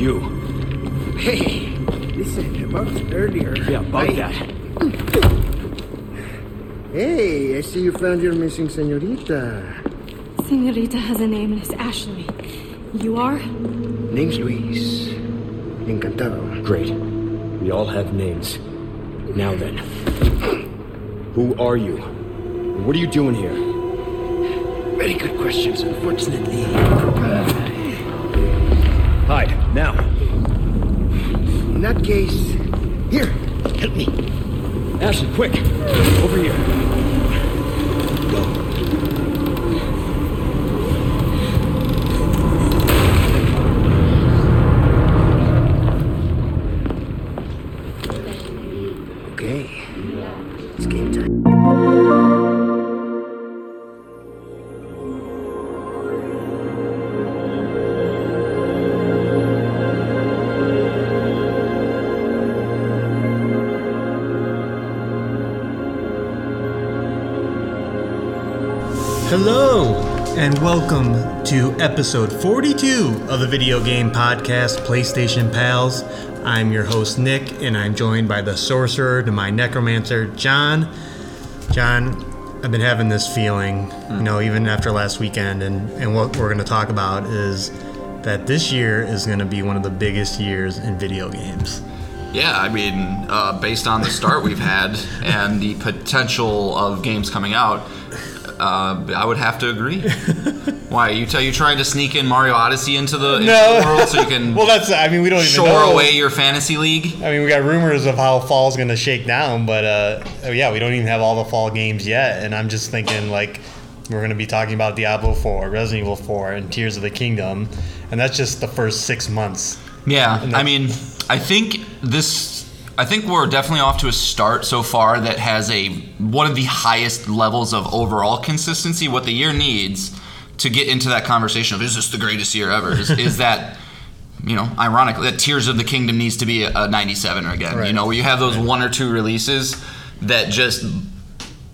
you. Hey, listen, about earlier. Yeah, about I- that. Hey, I see you found your missing senorita. Senorita has a name and it's Ashley. You are? Name's Luis. Encantado. Great. We all have names. Now then. Who are you? What are you doing here? Very good questions, unfortunately. Hide, now. In that case, here, help me. Ashley, quick! Over here. Welcome to episode 42 of the video game podcast PlayStation Pals. I'm your host, Nick, and I'm joined by the sorcerer to my necromancer, Jon. Jon, I've been having this feeling, you know, even after last weekend, and, and what we're going to talk about is that this year is going to be one of the biggest years in video games. Yeah, I mean, uh, based on the start we've had and the potential of games coming out, uh, I would have to agree. Why you tell you trying to sneak in Mario Odyssey into the, into the world so you can well, that's, I mean, we don't even shore know. away your fantasy league? I mean, we got rumors of how fall's going to shake down, but uh, oh, yeah, we don't even have all the fall games yet. And I'm just thinking, like, we're going to be talking about Diablo 4, Resident Evil 4, and Tears of the Kingdom, and that's just the first six months. Yeah, I mean, I think this. I think we're definitely off to a start so far that has a one of the highest levels of overall consistency. What the year needs to get into that conversation of is this the greatest year ever? Is, is that you know, ironically, that Tears of the Kingdom needs to be a, a 97 again. You know, where you have those one or two releases that just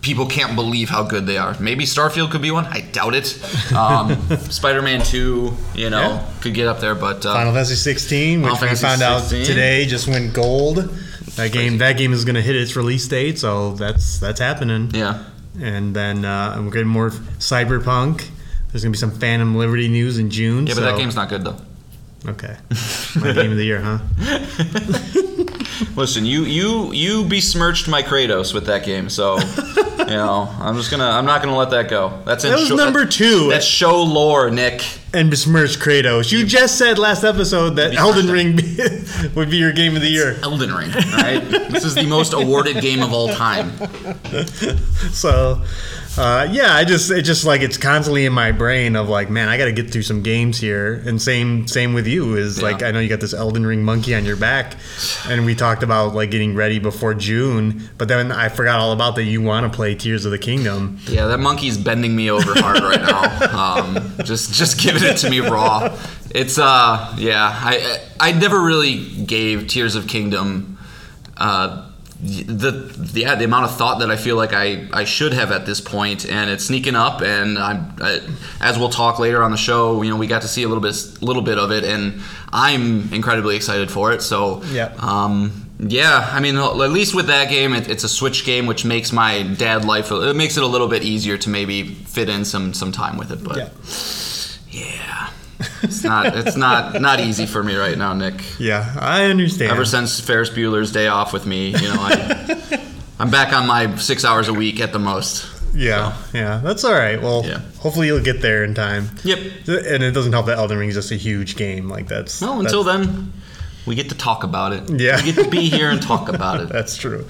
people can't believe how good they are. Maybe Starfield could be one. I doubt it. Um, Spider-Man 2, you know, Yeah. could get up there, but uh, Final Fantasy 16, which Final we Fantasy found out today just went gold. That game, that game is going to hit its release date, so that's that's happening. yeah. And then uh, we're getting more Cyberpunk. There's going to be some Phantom Liberty news in June. Yeah, but so- that game's not good though. okay. My game of the year, huh? Listen, you you you besmirched my Kratos with that game, so you know I'm just gonna I'm not gonna let that go. That's in That was show- number two. That's show lore, Nick. and besmirched Kratos. You just said last episode that Elden Ring would be your game of the year. Elden Ring. All right, this is the most awarded game of all time. So, uh, yeah, I just it just like it's constantly in my brain of like, man, I got to get through some games here. And same same with you is like I know you got this Elden Ring monkey on your back, and we talked about like getting ready before June, but then I forgot all about that you want to play Tears of the Kingdom. Yeah, that monkey's bending me over hard right now. Um, just just giving it to me raw. It's uh yeah, I I never really gave Tears of Kingdom uh the yeah the amount of thought that I feel like I, I should have at this point and it's sneaking up and I'm I, as we'll talk later on the show you know we got to see a little bit little bit of it and I'm incredibly excited for it so Yep. um, yeah, I mean, at least with that game, it, it's a Switch game, which makes my dad life it makes it a little bit easier to maybe fit in some some time with it. But yeah, it's not it's not not easy for me right now, Nick. Yeah, I understand. Ever since Ferris Bueller's Day Off with me, you know, I, I'm back on my six hours a week at the most. yeah, yeah, that's all right. Well, Yeah. hopefully you'll get there in time. Yep. And it doesn't help that Elden Ring is just a huge game. Like that's Well, that's- until then, we get to talk about it. Yeah. we get to be here and talk about it. That's true.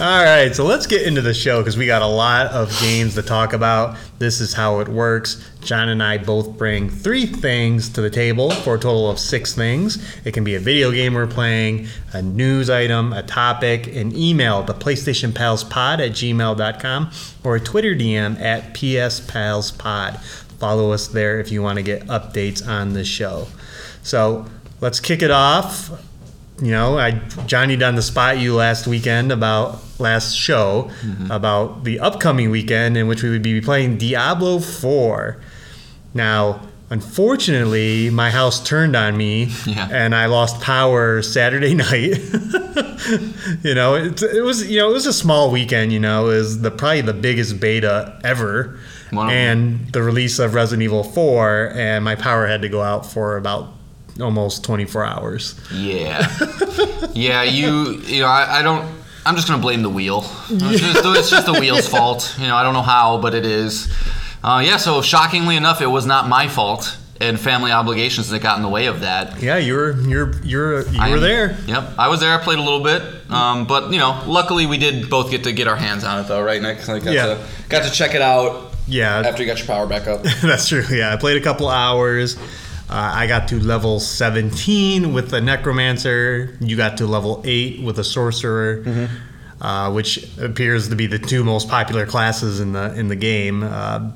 All right, so let's get into the show because we got a lot of games to talk about. This is how it works. Jon and I both bring three things to the table for a total of six things. It can be a video game we're playing, a news item, a topic, an email to PlayStationPalsPod at gmail.com, or a Twitter DM at PSPalsPod. Follow us there if you want to get updates on the show. So let's kick it off you know, I Johnny on the spot you last weekend about last show mm-hmm. about the upcoming weekend in which we would be playing Diablo 4. Now, unfortunately, my house turned on me, Yeah. and I lost power Saturday night. you know, it, it was you know it was a small weekend. You know, is the probably the biggest beta ever, Wow. and the release of Resident Evil Four, and my power had to go out for about almost 24 hours. Yeah, yeah. You, you know, I, I don't. I'm just gonna blame the wheel. It's just, it's just the wheel's fault. You know, I don't know how, but it is. Uh, yeah. So shockingly enough, it was not my fault, and family obligations that got in the way of that. Yeah, you were you're you're you I were there. Yep, I was there. I played a little bit, um, but you know, luckily we did both get to get our hands on it, though, right, Nick? I got Yeah. to got to check it out Yeah, after you got your power back up. That's true. Yeah, I played a couple hours. Uh, I got to level 17 with the necromancer. You got to level 8 with a sorcerer, uh, which appears to be the two most popular classes in the in the game. Uh,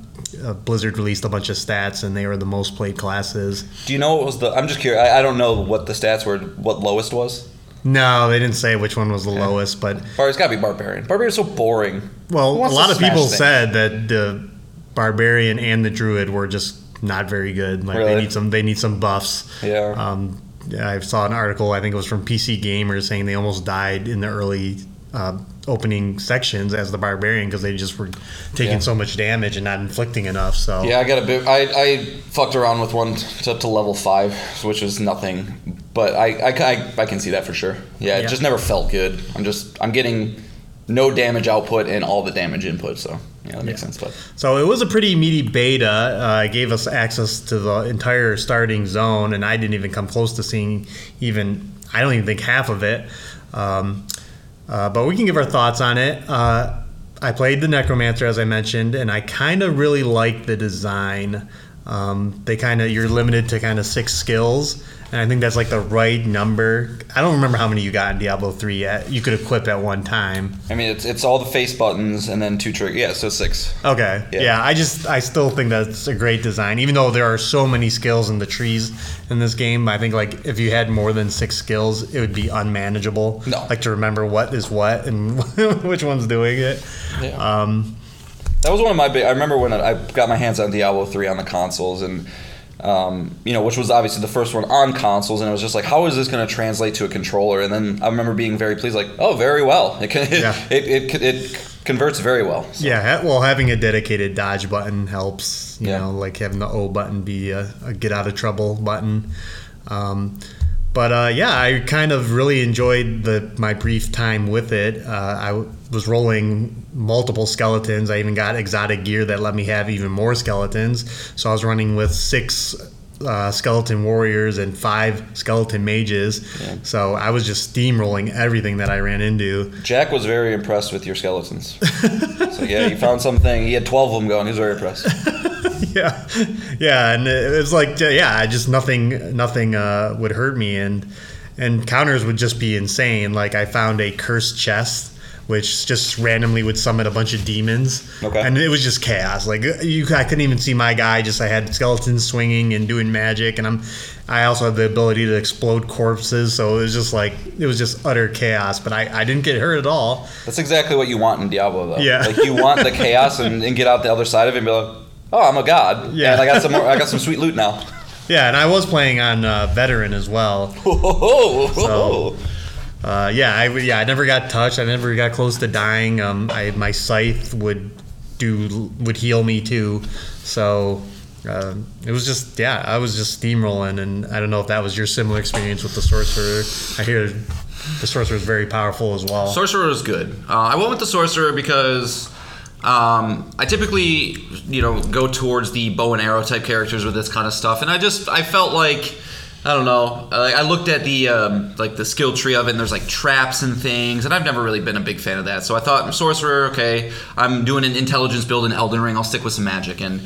uh, Blizzard released a bunch of stats, and they were the most played classes. Do you know what was the? I'm just curious. I, I don't know what the stats were. What lowest was? No, they didn't say which one was the lowest, but Or it's got to be barbarian. Barbarian's so boring. well, a lot of people things? said that the barbarian and the druid were just not very good. Like they need some they need some buffs. Yeah. Um, yeah, I saw an article, I think it was from PC Gamer, saying they almost died in the early uh, opening sections as the barbarian because they just were taking Yeah. so much damage and not inflicting enough. So Yeah, I got a bit. I, I fucked around with one t- up to level five, which was nothing. But I, I, I, I can see that for sure. Yeah, it Yeah. just never felt good. I'm just I'm getting no damage output and all the damage input. So yeah, that makes Yeah. sense. But So it was a pretty meaty beta. Uh, it gave us access to the entire starting zone, and I didn't even come close to seeing even. I don't even think half of it. Um, uh, but we can give our thoughts on it. Uh, I played the Necromancer as I mentioned, and I kind of really like the design. Um, they kind of you're limited to kind of six skills, and I think that's like the right number. I don't remember how many you got in Diablo three yet. You could equip at one time. I mean, it's it's all the face buttons and then two trigger. Yeah, so six. Okay. Yeah. Yeah. I just I still think that's a great design. Even though there are so many skills in the trees in this game, I think like if you had more than six skills, it would be unmanageable. No. Like to remember what is what and which one's doing it. Yeah. Um, That was one of my big. I remember when I got my hands on Diablo three on the consoles, and um, you know, which was obviously the first one on consoles, and it was just like, how is this going to translate to a controller? And then I remember being very pleased, like, oh, very well. It can, it, Yeah. it, it, it converts very well. So, yeah. Well, having a dedicated dodge button helps. You Yeah. know, like having the O button be a, a get out of trouble button. Um, but uh, yeah, I kind of really enjoyed the my brief time with it. Uh, I was rolling multiple skeletons. I even got exotic gear that let me have even more skeletons. So I was running with six uh, skeleton warriors and five skeleton mages. So I was just steamrolling everything that I ran into. Jack was very impressed with your skeletons. so yeah, he found something. He had twelve of them going. He was very impressed. yeah, yeah, and it was like yeah, I just nothing, nothing uh, would hurt me, and and counters would just be insane. Like I found a cursed chest, which just randomly would summon a bunch of demons, Okay. and it was just chaos. Like you, I couldn't even see my guy. Just I had skeletons swinging and doing magic, and I'm. I also have the ability to explode corpses, so it was just like it was just utter chaos. But I, I didn't get hurt at all. That's exactly what you want in Diablo, though. Yeah. like you want the chaos and, and get out the other side of it and be like, oh, I'm a god. Yeah. and I got some more. I got some sweet loot now. Yeah, and I was playing on uh, veteran as well. So, Uh, yeah, I yeah I never got touched. I never got close to dying. Um, I my scythe would do would heal me too. So uh, it was just yeah, I was just steamrolling, and I don't know if that was your similar experience with the sorcerer. I hear the sorcerer is very powerful as well. Sorcerer is good. Uh, I went with the sorcerer because um, I typically, you know, go towards the bow and arrow type characters with this kind of stuff, and I just I felt like I don't know. I, I looked at the um, like the skill tree of it, and there's like traps and things, and I've never really been a big fan of that. So I thought sorcerer, okay, I'm doing an intelligence build in Elden Ring. I'll stick with some magic and.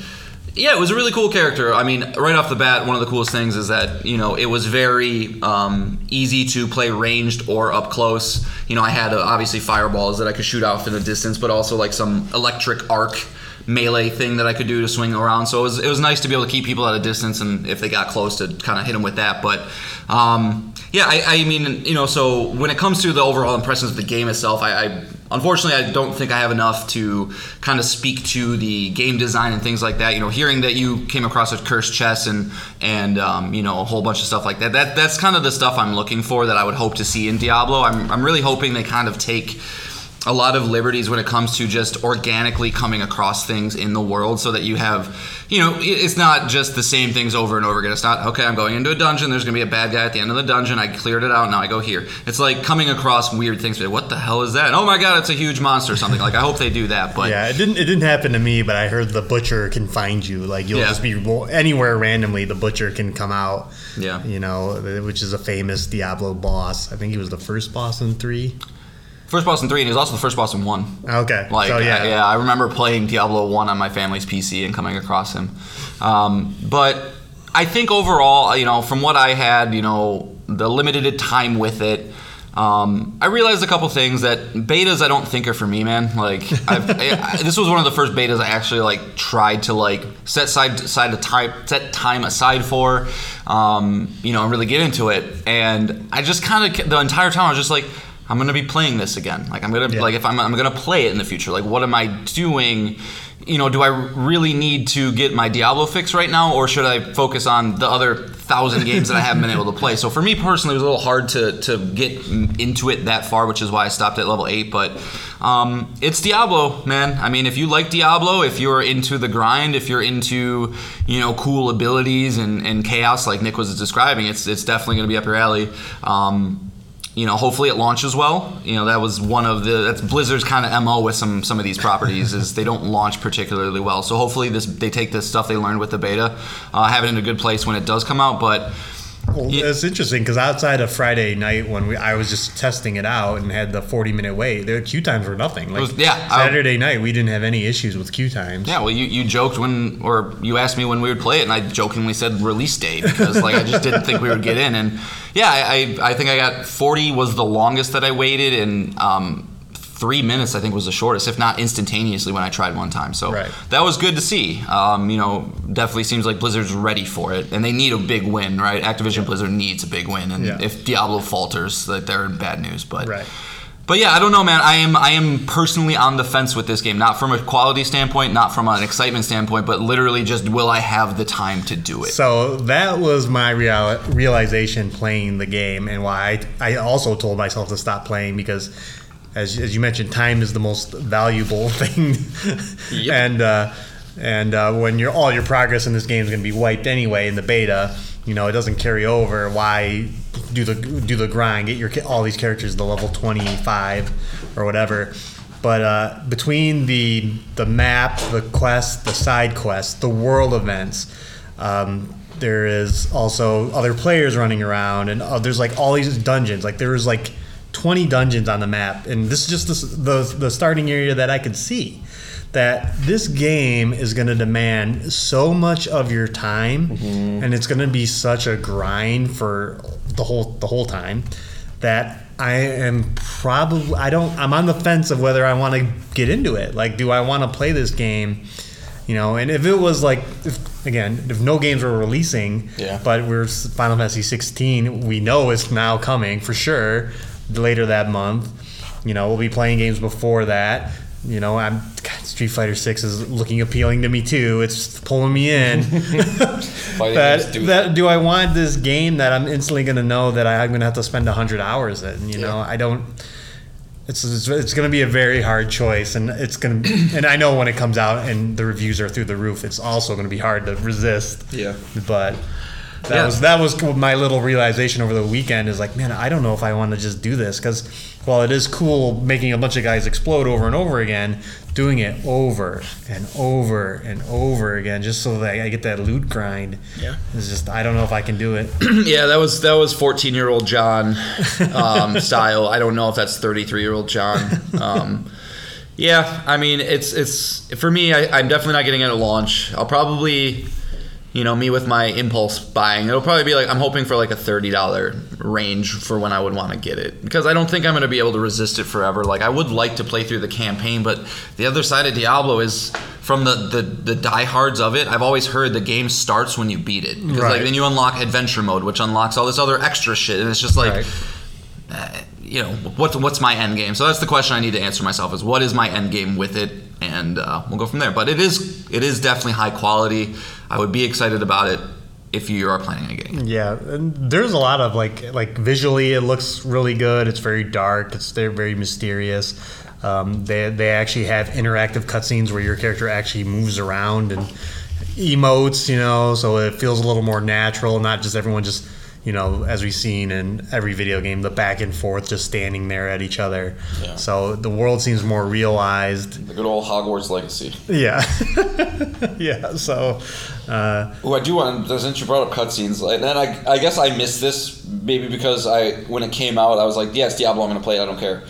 Yeah, it was a really cool character. I mean, right off the bat, one of the coolest things is that you know it was very um, easy to play ranged or up close. You know, I had uh, obviously fireballs that I could shoot off in the distance, but also like some electric arc melee thing that I could do to swing around. So it was it was nice to be able to keep people at a distance, and if they got close, to kind of hit them with that. But um, yeah, I, I mean, you know, so when it comes to the overall impressions of the game itself, I, I unfortunately, I don't think I have enough to kind of speak to the game design and things like that. You know, hearing that you came across a cursed chest and and um, you know a whole bunch of stuff like that. That that's kind of the stuff I'm looking for that I would hope to see in Diablo. I'm I'm really hoping they kind of take a lot of liberties when it comes to just organically coming across things in the world so that you have you know it's not just the same things over and over again it's not okay i'm going into a dungeon there's going to be a bad guy at the end of the dungeon i cleared it out now i go here it's like coming across weird things like, what the hell is that oh my god it's a huge monster or something like i hope they do that but Yeah, it didn't. It didn't happen to me, but I heard the butcher can find you. Like you'll Yeah. just be anywhere randomly. The butcher can come out. Yeah. you know, which is a famous Diablo boss. I think he was the first boss in three. First boss in 3 and he was also the first boss in 1 Okay, Like, so yeah, I, yeah, I remember playing Diablo 1 on my family's PC and coming across him. Um, but I think overall, you know, from what I had, you know, the limited time with it, um, I realized a couple things that betas I don't think are for me, man. Like, I've, I, I- this was one of the first betas I actually like tried to like set side side a time set time aside for, um, you know, and really get into it. And I just kind of the entire time I was just like, I'm gonna be playing this again. Like, I'm gonna Yeah. like if I'm I'm gonna play it in the future. Like, what am I doing? You know, do I really need to get my Diablo fix right now, or should I focus on the other thousand games that I haven't been able to play? So for me personally, it was a little hard to to get into it that far, which is why I stopped at level eight. But um, it's Diablo, man. I mean, if you like Diablo, if you're into the grind, if you're into you know cool abilities and, and chaos like Nick was describing, it's it's definitely gonna be up your alley. Um, you know, hopefully it launches well. You know, that was one of the that's Blizzard's kind of mo with some some of these properties is they don't launch particularly well. So hopefully this they take this stuff they learned with the beta, uh, have it in a good place when it does come out. But Well, it's interesting because outside of Friday night when we, I was just testing it out and had the 40 minute wait, their queue times were nothing. Like was- yeah, I- Saturday night we didn't have any issues with queue times. yeah, well, you, you joked when or you asked me when we would play it, and I jokingly said release date because like I just didn't think we would get in. And yeah, I I, I think I got 40 was the longest that I waited, and um, three minutes I think was the shortest, if not instantaneously when I tried one time. So Right. that was good to see. Um, you know, definitely seems like Blizzard's ready for it, and they need a big win, right? Activision Blizzard needs a big win, and Yeah. if Diablo falters, that they're in bad news. But Right. but yeah, I don't know, man. I am I am personally on the fence with this game, not from a quality standpoint, not from an excitement standpoint, but literally just will I have the time to do it? So that was my real, realization playing the game, and why I, I also told myself to stop playing because, as, as you mentioned, time is the most valuable thing, and uh, and uh, when your all your progress in this game is going to be wiped anyway in the beta, you know it doesn't carry over. Why do the do the grind? Get your all these characters to level twenty five or whatever. But uh, between the the map, the quest, the side quests, the world events, um, there is also other players running around, and uh, there's like all these dungeons. Like there's like 20 dungeons on the map, and this is just the the, the starting area that I could see. That this game is going to demand so much of your time, mm-hmm. and it's going to be such a grind for the whole the whole time that I am probably I don't I'm on the fence of whether I want to get into it. Like, do I want to play this game? You know, and if it was like, if, again, if no games were releasing, Yeah. but we're Final Fantasy 16, we know is now coming for sure later that month. You know, we'll be playing games before that. You know, I'm God, Street Fighter 6 is looking appealing to me too. It's pulling me in. That, do that do I want this game that I'm instantly going to know that I'm going to have to spend 100 hours in, you know? Yeah. I don't it's it's, it's going to be a very hard choice and it's going to and I know when it comes out and the reviews are through the roof, it's also going to be hard to resist. Yeah. But that Yeah. was that was my little realization over the weekend is like, man, I don't know if I want to just do this cuz while it is cool making a bunch of guys explode over and over again, doing it over and over and over again just so that I get that loot grind. Yeah. It's just I don't know if I can do it. yeah, that was that was 14 year old Jon um, style. I don't know if that's 33 year old Jon. Um, yeah, I mean it's it's for me. I, I'm definitely not getting it at launch. I'll probably, you know, me with my impulse buying. It'll probably be like I'm hoping for like a thirty dollar range for when I would want to get it because I don't think I'm going to be able to resist it forever. Like I would like to play through the campaign, but the other side of Diablo is from the the, the diehards of it. I've always heard the game starts when you beat it because Right. like then you unlock adventure mode, which unlocks all this other extra shit, and it's just like. Right. uh, you know, what's what's my end game? So that's the question I need to answer myself: is what is my end game with it, and uh, we'll go from there. But it is it is definitely high quality. I would be excited about it if you are planning on getting it. Yeah, and there's a lot of like like visually, it looks really good. It's very dark. It's they're very mysterious. Um, they they actually have interactive cutscenes where your character actually moves around and emotes, you know, so it feels a little more natural, not just everyone just you know, as we've seen in every video game, the back and forth just standing there at each other. Yeah. So the world seems more realized. The good old Hogwarts legacy. Yeah. yeah. So, uh, Oh, I do want. Since you brought up cutscenes, and then I, I guess I missed this maybe because I when it came out, I was like, yes, Diablo, I'm gonna play it. I don't care.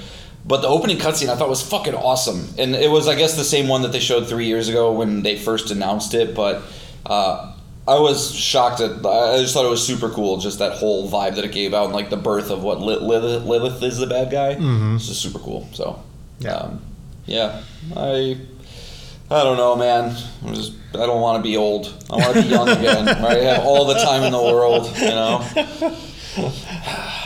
But the opening cutscene I thought was fucking awesome, and it was I guess the same one that they showed three years ago when they first announced it. But uh, I was shocked at. I just thought it was super cool, just that whole vibe that it gave out, and like the birth of what Lilith, Lilith, is the bad guy. Mm-hmm. It's just super cool. So Yeah. um, yeah, I. I don't know, man. I'm just, I don't want to be old. I want to be young again. Right? I have all the time in the world, you know.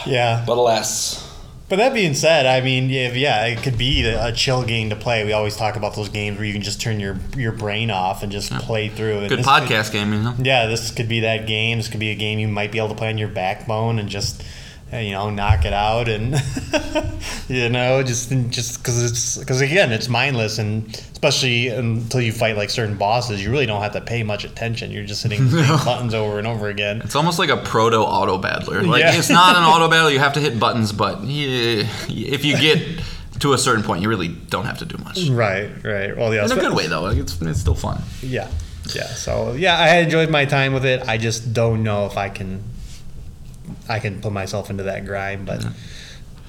yeah. But alas, But that being said, I mean, yeah, yeah, it could be a chill game to play. We always talk about those games where you can just turn your your brain off and just play through it. Good This podcast game, you know. Yeah, this could be that game. This could be a game you might be able to play on your backbone and just you know knock it out and you know just just because it's because again it's mindless and especially until you fight like certain bosses you really don't have to pay much attention you're just hitting the same buttons over and over again It's almost like a proto auto battler. Like Yeah. it's not an auto battle; you have to hit buttons. But yeah, if you get to a certain point, you really don't have to do much. right right well yeah In a good way, though. Like it's, it's still fun. Yeah, yeah. So yeah, I enjoyed my time with it. I just don't know if I can, I can put myself into that grind. But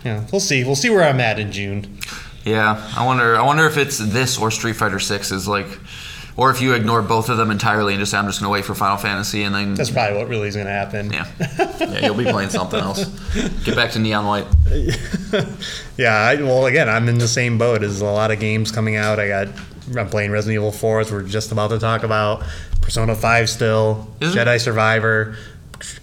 yeah, we'll see. We'll see where I'm at in June. Yeah, I wonder. I wonder if it's this or Street Fighter Six is like, or if you ignore both of them entirely and just say I'm just gonna wait for Final Fantasy and then That's probably what really is going to happen. yeah, yeah, you'll be playing something else. Get back to Neon White. Yeah. I, well, again, I'm in the same boat. There's a lot of games coming out. I got. I'm playing Resident Evil 4, as we're just about to talk about. Persona 5 still. Isn't- Jedi Survivor.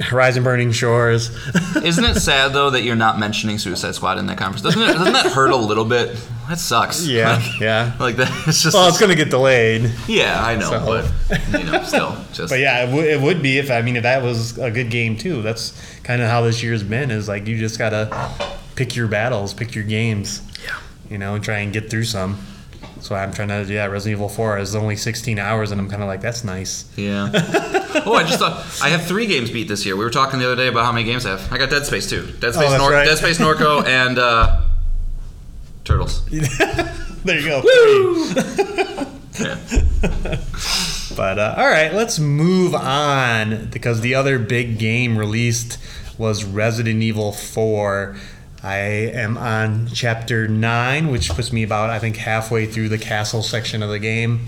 Horizon Burning Shores. Isn't it sad though that you're not mentioning Suicide Squad in that conversation? Doesn't it? Doesn't that hurt a little bit? That sucks. yeah, Like, yeah. like that. It's just. Well, it's going to get delayed. yeah, I know, So- but you know, still, just. But yeah, it, w- it would be if I mean if that was a good game too. That's kind of how this year's been. Is like you just gotta pick your battles, pick your games. Yeah. You know, and try and get through some. So I'm trying to yeah. Resident Evil 4 is only 16 hours, and I'm kind of like that's nice. Yeah. oh, I just thought I have three games beat this year. We were talking the other day about how many games I have. I got Dead Space too. Dead Space, Oh, Nor- right. Dead Space Norco, and uh, Turtles. there you go. Yeah. But uh, all right, let's move on because the other big game released was Resident Evil 4. I am on chapter 9, which puts me about, I think, halfway through the castle section of the game.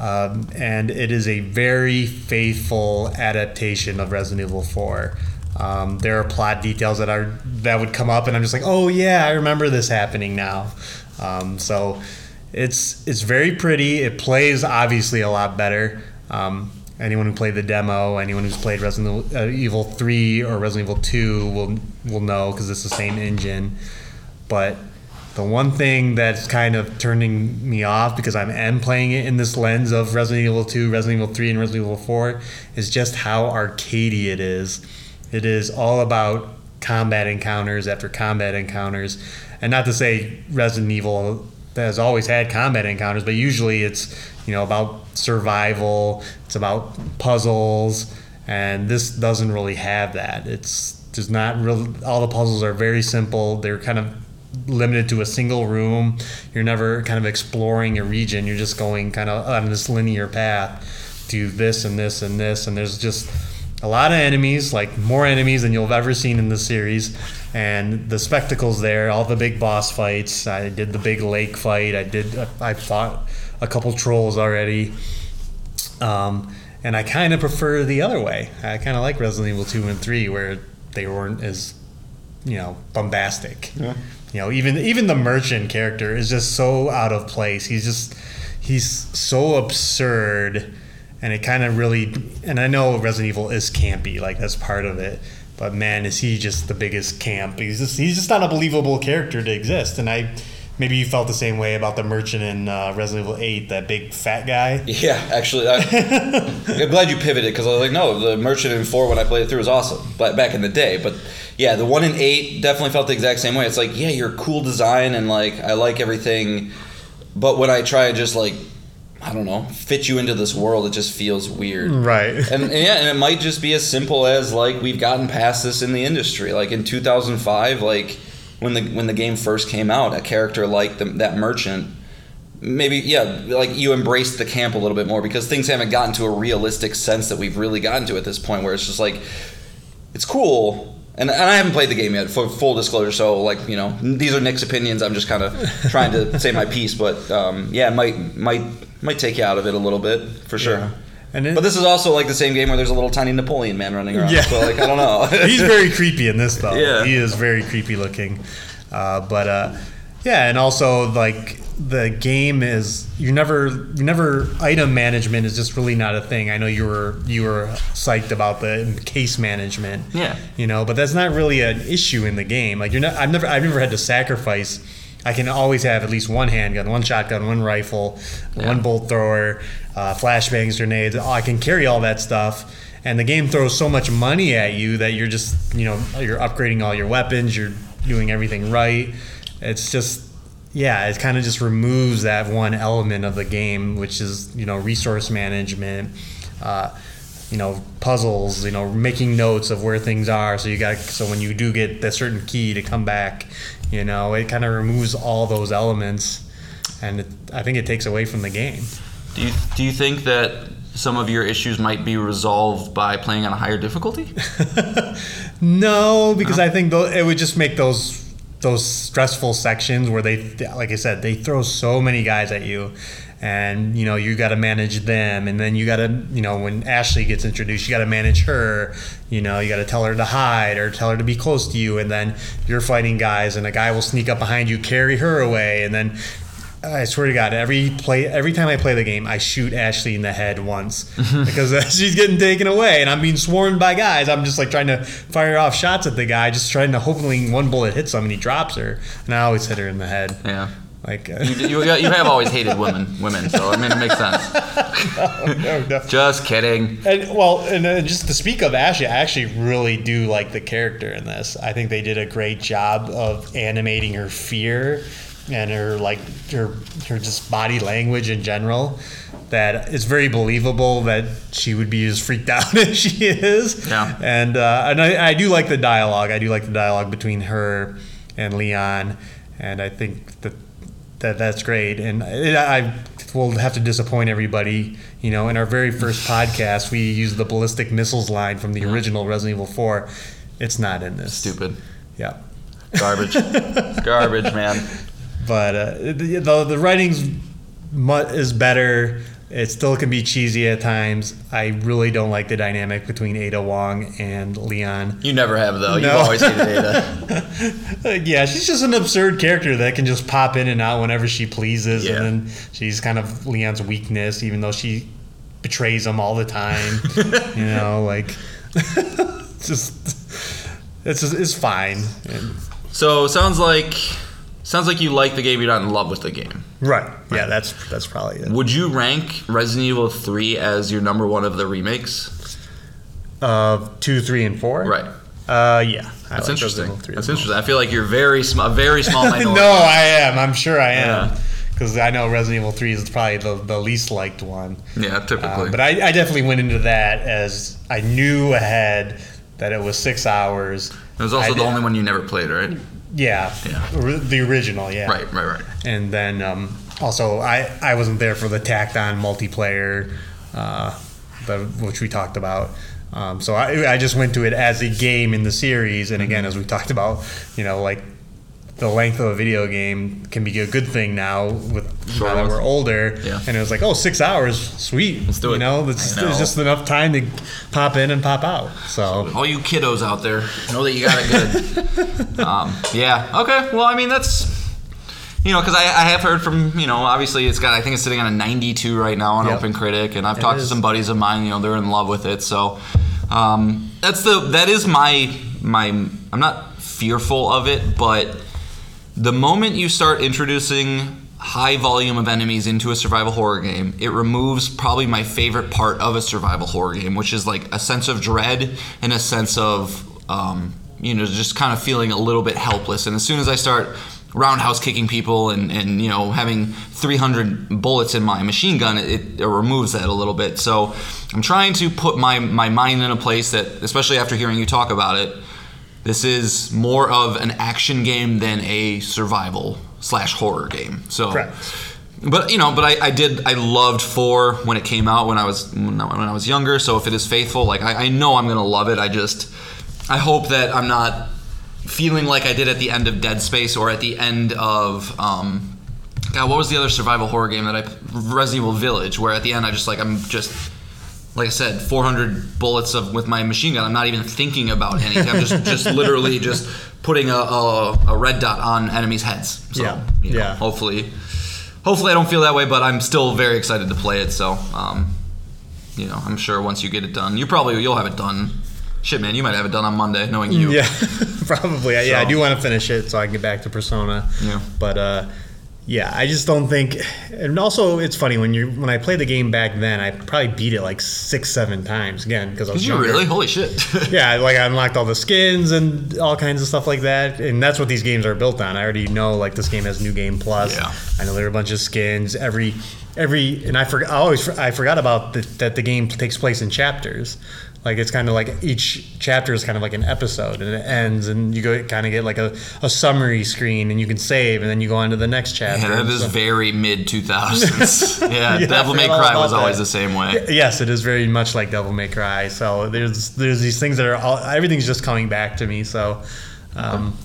Um, and it is a very faithful adaptation of Resident Evil 4. Um, there are plot details that are that would come up, and I'm just like, oh yeah, I remember this happening now. Um, so it's it's very pretty. It plays obviously a lot better. Um, anyone who played the demo, anyone who's played Resident uh, Evil 3 or Resident Evil 2 will will know because it's the same engine. But the one thing that's kind of turning me off because I am playing it in this lens of Resident Evil 2, Resident Evil 3, and Resident Evil 4 is just how arcadey it is. It is all about combat encounters after combat encounters. And not to say Resident Evil has always had combat encounters, but usually it's, you know, about survival, it's about puzzles, and this doesn't really have that. It's there's not real all the puzzles are very simple. They're kind of limited to a single room. You're never kind of exploring a region. You're just going kind of on this linear path to this and this and this. And there's just a lot of enemies, like more enemies than you'll have ever seen in the series. And the spectacles there, all the big boss fights. I did the big lake fight. I did. I fought a couple trolls already. Um, and I kind of prefer the other way. I kind of like Resident Evil 2 and 3 where they weren't as, you know, bombastic. You know, even even the merchant character is just so out of place. He's just he's so absurd and it kind of really and I know Resident Evil is campy, like that's part of it. but man, is he just the biggest camp? He's just he's just not a believable character to exist. And I maybe you felt the same way about the merchant in uh, Resident Evil Eight, that big fat guy. Yeah, actually, I, I'm glad you pivoted because I was like, no, the Merchant in four when I played it through was awesome, but back in the day. But yeah, the one in eight definitely felt the exact same way. It's like, yeah, you're a cool design and like I like everything, but when I try to just like, I don't know, fit you into this world, it just feels weird. Right. And, and yeah, and it might just be as simple as like we've gotten past this in the industry. Like in 2005, like when the when the game first came out, a character like the, that merchant, maybe yeah, like you embraced the camp a little bit more because things haven't gotten to a realistic sense that we've really gotten to at this point, where it's just like it's cool. And, and I haven't played the game yet, for full disclosure. So, like, you know, these are Nick's opinions. I'm just kind of trying to say my piece, but um, yeah, might might might take you out of it a little bit for sure. Yeah. And But this is also like the same game where there's a little tiny Napoleon man running around. Yeah. So like I don't know. he's very creepy in this though. Yeah. he is very creepy looking. Uh, but uh, yeah, and also like the game is you never you never item management is just really not a thing. I know you were you were psyched about the case management. Yeah. you know, but that's not really an issue in the game. Like you're not. I've never I've never had to sacrifice. I can always have at least one handgun, one shotgun, one rifle, one bolt thrower, uh, flashbangs, grenades. I can carry all that stuff, and the game throws so much money at you that you're just you know you're upgrading all your weapons, you're doing everything right. It's just yeah, it kind of just removes that one element of the game, which is you know resource management. Uh, you know puzzles you know making notes of where things are so you got so when you do get that certain key to come back you know it kind of removes all those elements and it, i think it takes away from the game Do you do you think that some of your issues might be resolved by playing on a higher difficulty? no because i think tho- it would just make those those stressful sections where they like i said they throw so many guys at you and you know you got to manage them. And then you got to you know when ashley gets introduced you got to manage her. You know you got to tell her to hide or tell her to be close to you. And then you're fighting guys and a guy will sneak up behind you carry her away. And then I swear to God, every play, every time I play the game, I shoot Ashley in the head once because uh, she's getting taken away, and I'm being swarmed by guys. I'm just like trying to fire off shots at the guy, just trying to hopefully one bullet hits him and he drops her, and I always hit her in the head. Yeah. Like, uh, You, you, you have always hated women, women, so I mean it makes sense. no, definitely. Just kidding. And well, and uh, just to speak of Ashley, I actually really do like the character in this. I think they did a great job of animating her fear and her like her her just body language in general. That it's very believable that she would be as freaked out as she is. Yeah. And uh, and I, I do like the dialogue. I do like the dialogue between her and Leon, and I think that that that's great. And I, I will have to disappoint everybody. You know, in our very first podcast, we used the ballistic missiles line from the original Resident Evil 4. It's not in this. Stupid. Yeah. Garbage. Garbage, man. But uh, the, the the writing's is better. It still can be cheesy at times. I really don't like the dynamic between Ada Wong and Leon. You never have though. You've always hated Ada. Yeah, she's just an absurd character that can just pop in and out whenever she pleases, Yeah. and then she's kind of Leon's weakness, even though she betrays him all the time. you know, like just it's it's fine. And- So sounds like sounds like you like the game. You're not in love with the game. right. Yeah, that's that's probably it. Would you rank Resident Evil 3 as your number one of the remakes? Uh, two, three, and four. Right. Uh, yeah. I That's like interesting. Resident 3 That's as well. interesting. I feel like you're very small, a very small minority. no, I am. I'm sure I am. Yeah. Because I know Resident Evil 3 is probably the, the least liked one. Yeah, typically. Uh, but I, I definitely went into that as I knew ahead that it was six hours. it was also I the did- only one you never played, right? Yeah. Yeah. The original, yeah. Right, right, right. And then um, also, I, I wasn't there for the tacked on multiplayer, uh, the, which we talked about. Um, so I, I just went to it as a game in the series. And again, as we talked about, you know, like the length of a video game can be a good thing now with Sure now that we're older. Yeah. And it was like, oh, six hours, sweet. Let's do You it. know, it's, know. it's just enough time to pop in and pop out. So All you kiddos out there, know that you got it good. um, yeah. Okay. Well, I mean, that's you know, because I, I have heard from you know, obviously it's got I think it's sitting on a 92 right now on Yep. Open Critic, and I've It talked to some buddies of mine. You know, they're in love with it. So um, that's the that is my my I'm not fearful of it, but the moment you start introducing high volume of enemies into a survival horror game, it removes probably my favorite part of a survival horror game, which is like a sense of dread and a sense of um, you know just kind of feeling a little bit helpless. And as soon as I start roundhouse kicking people and, and you know having 300 bullets in my machine gun it, it removes that a little bit so i'm trying to put my, my mind in a place that especially after hearing you talk about it this is more of an action game than a survival slash horror game. So Correct. but you know but I, I did i loved four when it came out when i was when i was younger. So if it is faithful like i, I know i'm gonna love it. I just i hope that i'm not feeling like I did at the end of Dead Space or at the end of um, God, what was the other survival horror game that I Resident Evil Village, where at the end I just like I'm just like I said, 400 bullets of with my machine gun. I'm not even thinking about anything. I'm just just literally just putting a, a, a red dot on enemies' heads. So, Yeah. you know, Yeah. Hopefully, hopefully I don't feel that way, but I'm still very excited to play it. So, um, you know, I'm sure once you get it done, you probably you'll have it done. Shit, man, you might have it done on Monday, knowing you. Yeah, probably. Yeah, I do want to finish it so I can get back to Persona. Yeah. But uh, yeah, I just don't think. And also, it's funny when you when I played the game back then, I probably beat it like six, seven times again because I was mm-hmm. Did you really? Holy shit. Yeah, like I unlocked all the skins and all kinds of stuff like that, and that's what these games are built on. I already know like this game has new game plus. Yeah. I know there are a bunch of skins. Every every and I forgot. I always I forgot about the, that the game takes place in chapters. Like it's kind of like each chapter is kind of like an episode, and it ends, and you go kind of get like a, a summary screen, and you can save, and then you go on to the next chapter. Yeah, that and so- very mid 2000s. Yeah, Yeah, Devil May Cry was always that. the same way. Yes, it is very much like Devil May Cry. So there's there's these things that are all everything's just coming back to me. So, um,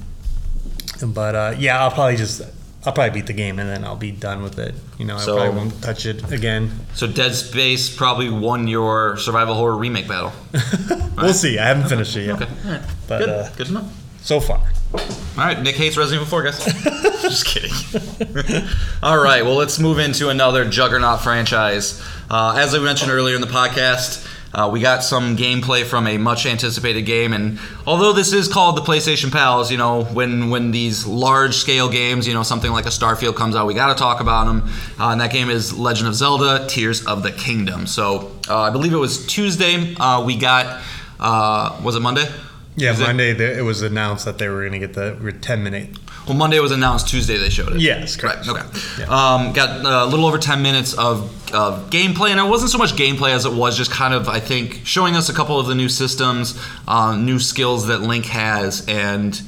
but uh, yeah, I'll probably just I'll probably beat the game and then I'll be done with it. You know, I probably won't touch it again. So Dead Space probably won your survival horror remake battle. We'll see. I haven't finished it yet, Okay, all right. but Good. uh, Good to know. so far. All right, Nick hates Resident Evil 4, guys. Just kidding. All right, well, let's move into another Juggernaut franchise. Uh, as I mentioned earlier in the podcast, uh, we got some gameplay from a much anticipated game, and although this is called the PlayStation Pals, you know, when when these large scale games, you know, something like a Starfield comes out, we got to talk about them. Uh, and that game is Legend of Zelda: Tears of the Kingdom. So uh, I believe it was Tuesday. Uh, we got. Uh, was it Monday? Yeah, Tuesday? Monday there, it was announced that they were going to get the 10 minute. Well, Monday was announced. Tuesday they showed it. Yes, correct. Right. Okay. Um, got a little over ten minutes of, of gameplay, and it wasn't so much gameplay as it was just kind of, I think, showing us a couple of the new systems, uh, new skills that Link has, and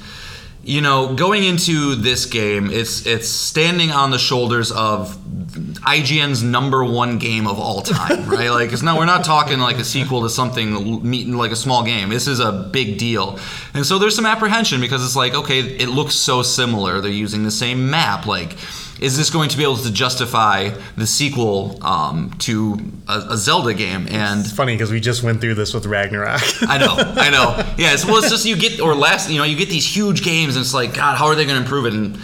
you know, going into this game, it's it's standing on the shoulders of IGN's number one game of all time, right? Like, it's not we're not talking like a sequel to something meeting like a small game. This is a big deal, and so there's some apprehension because it's like, okay, it looks so similar. They're using the same map, like. Is this going to be able to justify the sequel um, to a, a Zelda game? And It's funny because we just went through this with Ragnarok. I know, I know. Yeah, it's, well, it's just you get or last, you know, you get these huge games, and it's like, God, how are they going to improve it? And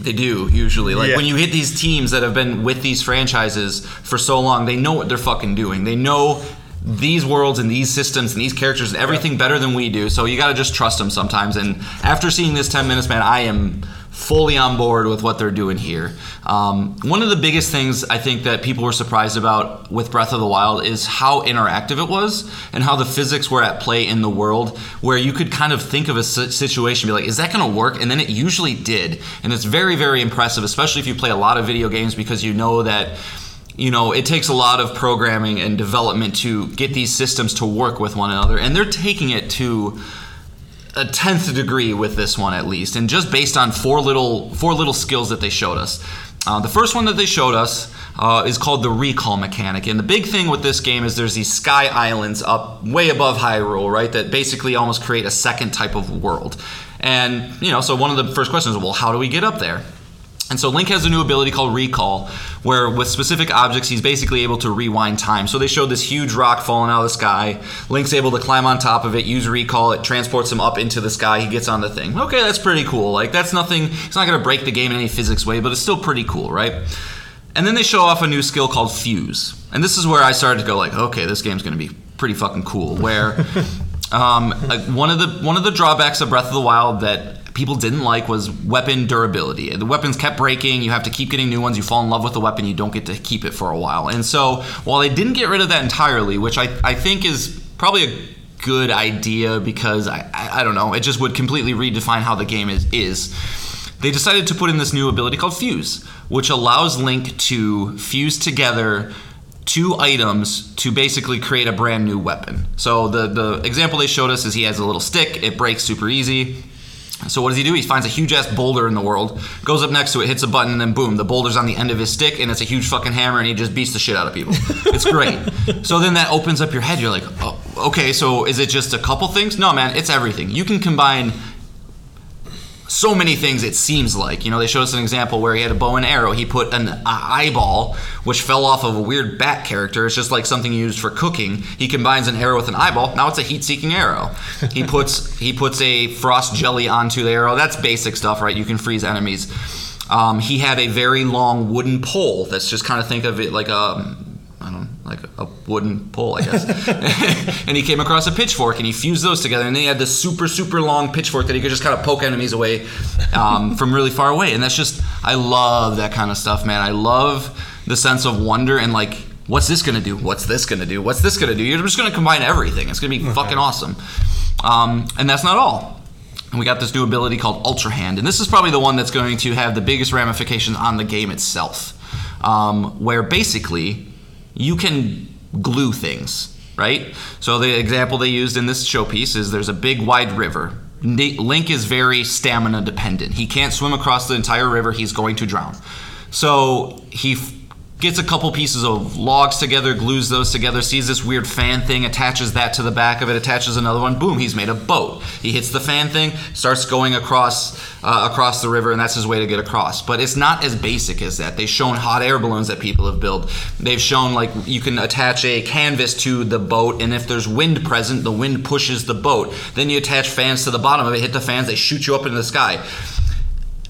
they do usually. Like Yeah. when you hit these teams that have been with these franchises for so long, they know what they're fucking doing. They know these worlds and these systems and these characters and everything better than we do. So you got to just trust them sometimes. And after seeing this 10 minutes, man, I am fully on board with what they're doing here. Um, one of the biggest things I think that people were surprised about with Breath of the Wild is how interactive it was and how the physics were at play in the world, where you could kind of think of a situation, be like, is that going to work? And then it usually did. And it's very, very impressive, especially if you play a lot of video games because you know that you know, it takes a lot of programming and development to get these systems to work with one another. And they're taking it to a tenth degree with this one at least, and just based on four little four little skills that they showed us. Uh, the first one that they showed us uh, is called the recall mechanic, and the big thing with this game is there's these sky islands up way above Hyrule, right? That basically almost create a second type of world. And you know, so one of the first questions well, how do we get up there? And so Link has a new ability called Recall, where with specific objects, he's basically able to rewind time. So they showed this huge rock falling out of the sky. Link's able to climb on top of it, use Recall, it transports him up into the sky. He gets on the thing. Okay, that's pretty cool. Like, that's nothing, it's not going to break the game in any physics way, but it's still pretty cool, right? And then they show off a new skill called Fuse. And this is where I started to go, like, okay, this game's going to be pretty fucking cool. Where Um, uh, one of the one of the drawbacks of Breath of the Wild that people didn't like was weapon durability. The weapons kept breaking. You have to keep getting new ones. You fall in love with the weapon. You don't get to keep it for a while. And so while they didn't get rid of that entirely, which I, I think is probably a good idea because I, I, I don't know, it just would completely redefine how the game is is. They decided to put in this new ability called Fuse, which allows Link to fuse together two items to basically create a brand new weapon. So the the example they showed us is he has a little stick, it breaks super easy. So what does he do? He finds a huge ass boulder in the world, goes up next to it, hits a button, and then boom, the boulder's on the end of his stick, and it's a huge fucking hammer, and he just beats the shit out of people. It's great. so then that opens up your head. You're like, oh, okay, so is it just a couple things? No, man, it's everything. You can combine so many things it seems like. You know they showed us an example where he had a bow and arrow. He put an eyeball which fell off of a weird bat character. It's just like something used for cooking. He combines an arrow with an eyeball. Now it's a heat-seeking arrow. He puts he puts a frost jelly onto the arrow. That's basic stuff right? You can freeze enemies. Um, he had a very long wooden pole. That's just kind of think of it like a I don't like a wooden pole, I guess. and he came across a pitchfork and he fused those together. And then he had this super, super long pitchfork that he could just kind of poke enemies away um, from really far away. And that's just, I love that kind of stuff, man. I love the sense of wonder and like, what's this gonna do? What's this gonna do? What's this gonna do? You're just gonna combine everything. It's gonna be fucking awesome. Um, and that's not all. And we got this new ability called Ultra Hand, and this is probably the one that's going to have the biggest ramifications on the game itself. Um, where basically you can glue things, right? So the example they used in this showpiece is there's a big wide river. Link is very stamina dependent. He can't swim across the entire river, he's going to drown. So he gets a couple pieces of logs together, glues those together, sees this weird fan thing, attaches that to the back of it, attaches another one. Boom, he's made a boat. He hits the fan thing, starts going across uh, across the river, and that's his way to get across. But it's not as basic as that. They've shown hot air balloons that people have built. They've shown like you can attach a canvas to the boat, and if there's wind present, the wind pushes the boat. Then you attach fans to the bottom of it, hit the fans, they shoot you up into the sky.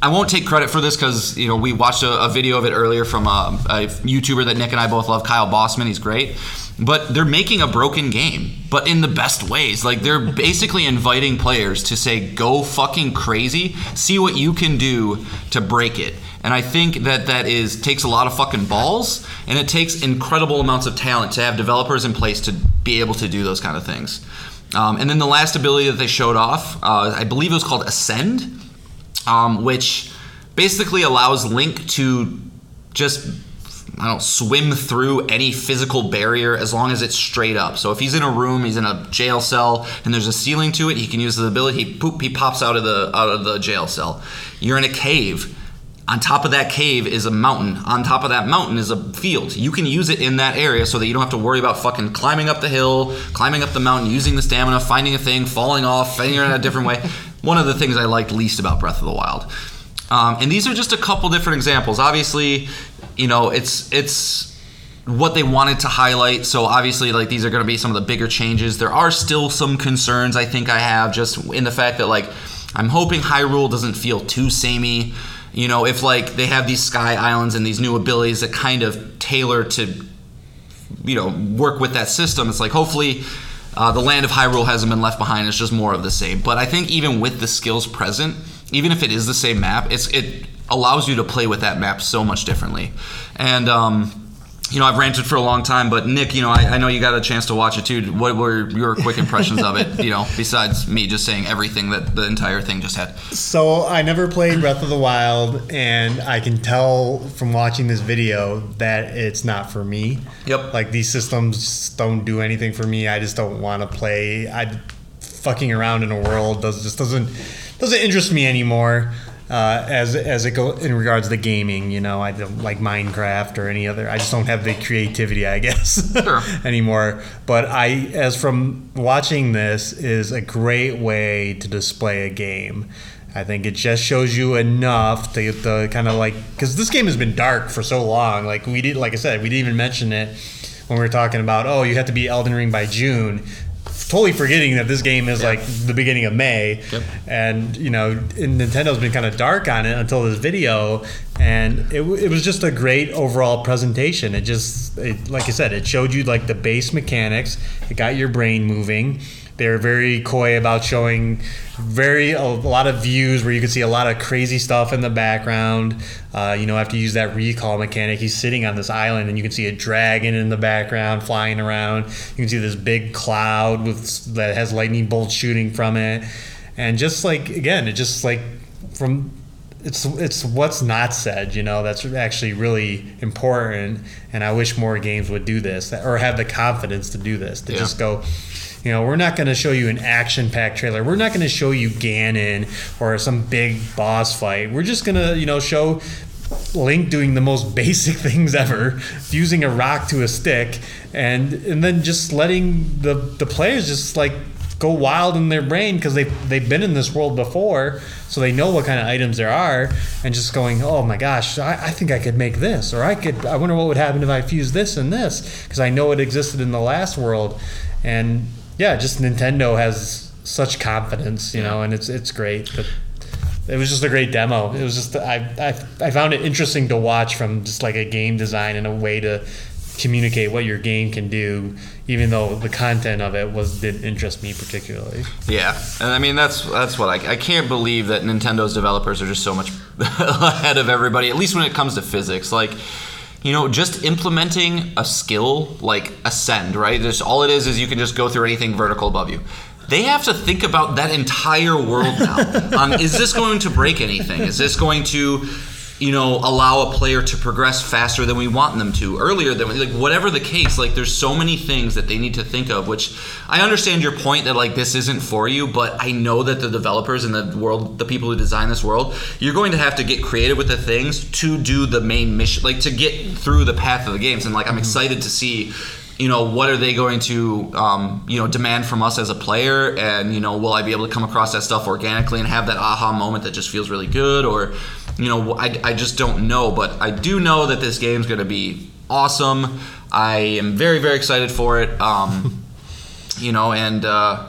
I won't take credit for this because you know we watched a, a, video of it earlier from a, a, YouTuber that Nick and I both love, Kyle Bosman. He's great, but they're making a broken game, but in the best ways. Like they're basically inviting players to say, "Go fucking crazy, see what you can do to break it." And I think that that is takes a lot of fucking balls, and it takes incredible amounts of talent to have developers in place to be able to do those kind of things. Um, and then the last ability that they showed off, uh, I believe it was called Ascend um, which basically allows Link to just I don't swim through any physical barrier as long as it's straight up. So if he's in a room, he's in a jail cell, and there's a ceiling to it, he can use the ability. He poop, he pops out of the out of the jail cell. You're in a cave. On top of that cave is a mountain. On top of that mountain is a field. You can use it in that area so that you don't have to worry about fucking climbing up the hill, climbing up the mountain, using the stamina, finding a thing, falling off, figuring out a different way one of the things I liked least about Breath of the Wild. Um, and these are just a couple different examples. Obviously, you know, it's it's what they wanted to highlight. So obviously, like these are going to be some of the bigger changes. There are still some concerns I think I have just in the fact that like I'm hoping Hyrule doesn't feel too samey. You know, if like they have these sky islands and these new abilities that kind of tailor to, you know, work with that system. It's like hopefully uh, the land of Hyrule hasn't been left behind. It's just more of the same. But I think even with the skills present, even if it is the same map, it's it allows you to play with that map so much differently. And um, you know, I've ranted for a long time, but Nick, you know, I, I, know you got a chance to watch it too. What were your quick impressions of it? You know, besides me just saying everything that the entire thing just had. So I never played Breath of the Wild, and I can tell from watching this video that it's not for me. Yep. Like these systems don't do anything for me. I just don't want to play. I fucking around in a world does just doesn't doesn't interest me anymore uh, as as it go in regards to gaming. You know, I don't like Minecraft or any other. I just don't have the creativity, I guess, sure. anymore. But I, as from watching this, is a great way to display a game. I think it just shows you enough to, to kind of like because this game has been dark for so long. Like we did, like I said, we didn't even mention it when we were talking about oh you have to be Elden Ring by June totally forgetting that this game is yeah. like the beginning of May, yep. and you know, Nintendo's been kind of dark on it until this video, and it, it was just a great overall presentation. It just, it, like I said, it showed you like the base mechanics. It got your brain moving. They're very coy about showing very a lot of views where you can see a lot of crazy stuff in the background. Uh, you know, after you use that recall mechanic, he's sitting on this island, and you can see a dragon in the background flying around. You can see this big cloud with that has lightning bolts shooting from it, and just like again, it just like from it's it's what's not said, you know, that's actually really important. And I wish more games would do this or have the confidence to do this to Yeah. just go. You know, we're not going to show you an action-packed trailer. We're not going to show you Ganon or some big boss fight. We're just going to, you know, show Link doing the most basic things ever, fusing a rock to a stick, and and then just letting the the players just like go wild in their brain because they they've been in this world before, so they know what kind of items there are, and just going, oh my gosh, I, I think I could make this, or I could, I wonder what would happen if I fuse this and this, because I know it existed in the last world, and yeah, just Nintendo has such confidence, you know, and it's it's great. But it was just a great demo. It was just I, I I found it interesting to watch from just like a game design and a way to communicate what your game can do, even though the content of it was didn't interest me particularly. Yeah, and I mean that's that's what I, I can't believe that Nintendo's developers are just so much ahead of everybody. At least when it comes to physics, like you know, just implementing a skill like ascend, right? Just all it is is you can just go through anything vertical above you. They have to think about that entire world now. um, is this going to break anything? Is this going to you know, allow a player to progress faster than we want them to, earlier than like whatever the case. Like, there's so many things that they need to think of. Which I understand your point that like this isn't for you, but I know that the developers and the world, the people who design this world, you're going to have to get creative with the things to do the main mission, like to get through the path of the games. And like, I'm excited to see you know what are they going to um, you know demand from us as a player and you know will i be able to come across that stuff organically and have that aha moment that just feels really good or you know i, I just don't know but i do know that this game's going to be awesome i am very very excited for it um, you know and uh,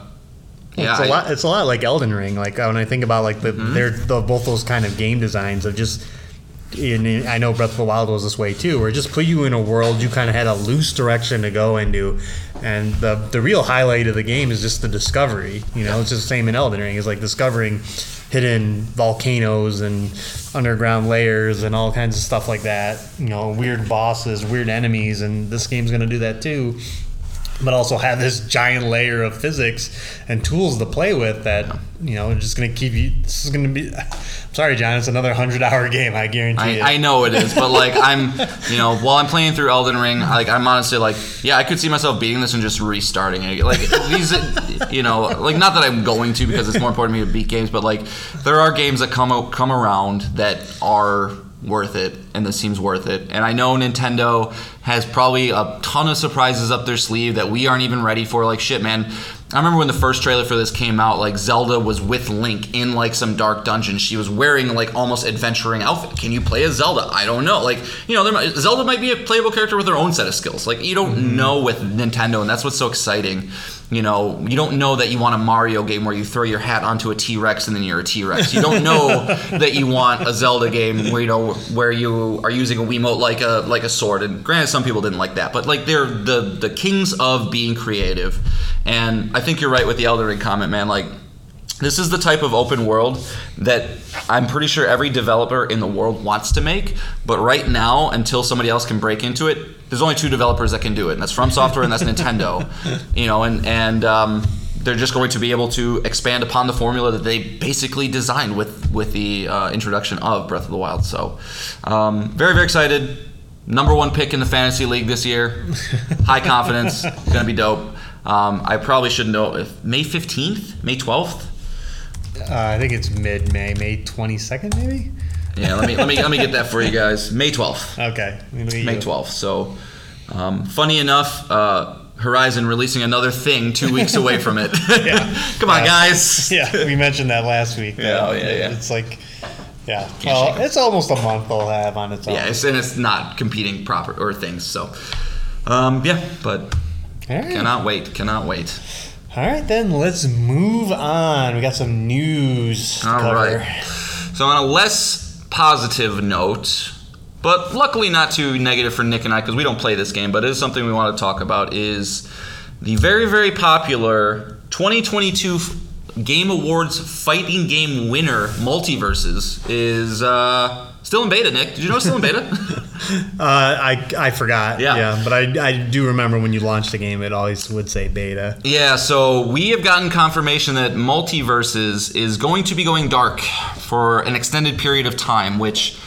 yeah it's a I- lot. It's a lot like Elden Ring. Like when I think about like the Mm-hmm. they're the, both those kind of game designs of just. And I know Breath of the Wild was this way too, where it just put you in a world you kind of had a loose direction to go into, and the the real highlight of the game is just the discovery. You know, it's just the same in Elden Ring. It's like discovering hidden volcanoes and underground layers and all kinds of stuff like that. You know, weird bosses, weird enemies, and this game's gonna do that too but also have this giant layer of physics and tools to play with that you know are just going to keep you this is going to be I'm sorry Jon it's another 100 hour game i guarantee I, it I know it is, but like I'm, you know, while I'm playing through Elden Ring, like I'm honestly like, yeah, I could see myself beating this and just restarting it. Like these, you know, like not that I'm going to because it's more important to me to beat games, but like there are games that come come around that are worth it, and this seems worth it. And I know Nintendo has probably a ton of surprises up their sleeve that we aren't even ready for. Like shit, man. I remember when the first trailer for this came out, like Zelda was with Link in like some dark dungeon. She was wearing like almost adventuring outfit. Can you play as Zelda? I don't know. Like you know, there might, Zelda might be a playable character with her own set of skills. Like you don't mm-hmm. know with Nintendo, and that's what's so exciting. You know, you don't know that you want a Mario game where you throw your hat onto a T Rex and then you're a T Rex. You don't know that you want a Zelda game where you know where you are using a Wiimote like a like a sword. And granted, some people didn't like that, but like they're the the kings of being creative. And I think you're right with the Elden Ring comment, man. Like this is the type of open world that I'm pretty sure every developer in the world wants to make. But right now, until somebody else can break into it, there's only two developers that can do it, and that's From Software and that's Nintendo. You know, and and um, they're just going to be able to expand upon the formula that they basically designed with with the uh, introduction of Breath of the Wild. So, um, very very excited. Number one pick in the fantasy league this year. High confidence. Gonna be dope. Um, I probably should know if May 15th, May 12th. uh, i think it's mid-may may 22nd maybe Yeah, let me let me let me get that for you guys. May 12th. okay May 12th. So, um, funny enough, uh, Horizon releasing another thing two weeks away from it. yeah. Come on, Yeah. guys. yeah we mentioned that last week Yeah, oh, yeah, yeah. it's like yeah well it. it's almost a month they'll have on its own Yeah, it's, and it's not competing proper or things. So, um, yeah, but all right. cannot wait. Cannot wait. all right then let's move on we got some news cover. right. So on a less positive note, but luckily not too negative for Nick and I because we don't play this game, but it is something we want to talk about. Is the very, very popular 2022 Game Awards fighting game winner, MultiVersus, is uh, still in beta, Nick. Did you know it's still in beta? Uh, I I forgot. Yeah. Yeah, but I, I do remember when you launched the game, it always would say beta. Yeah, so we have gotten confirmation that MultiVersus is going to be going dark for an extended period of time, which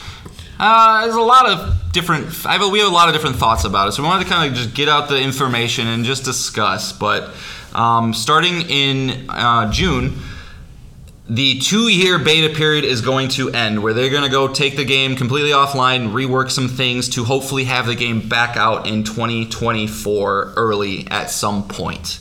uh, is a lot of different. I have a, we have a lot of different thoughts about it, so we wanted to kind of just get out the information and just discuss. But um, starting in uh, June, the two year beta period is going to end where they're going to go take the game completely offline, rework some things to hopefully have the game back out in 2024 early at some point.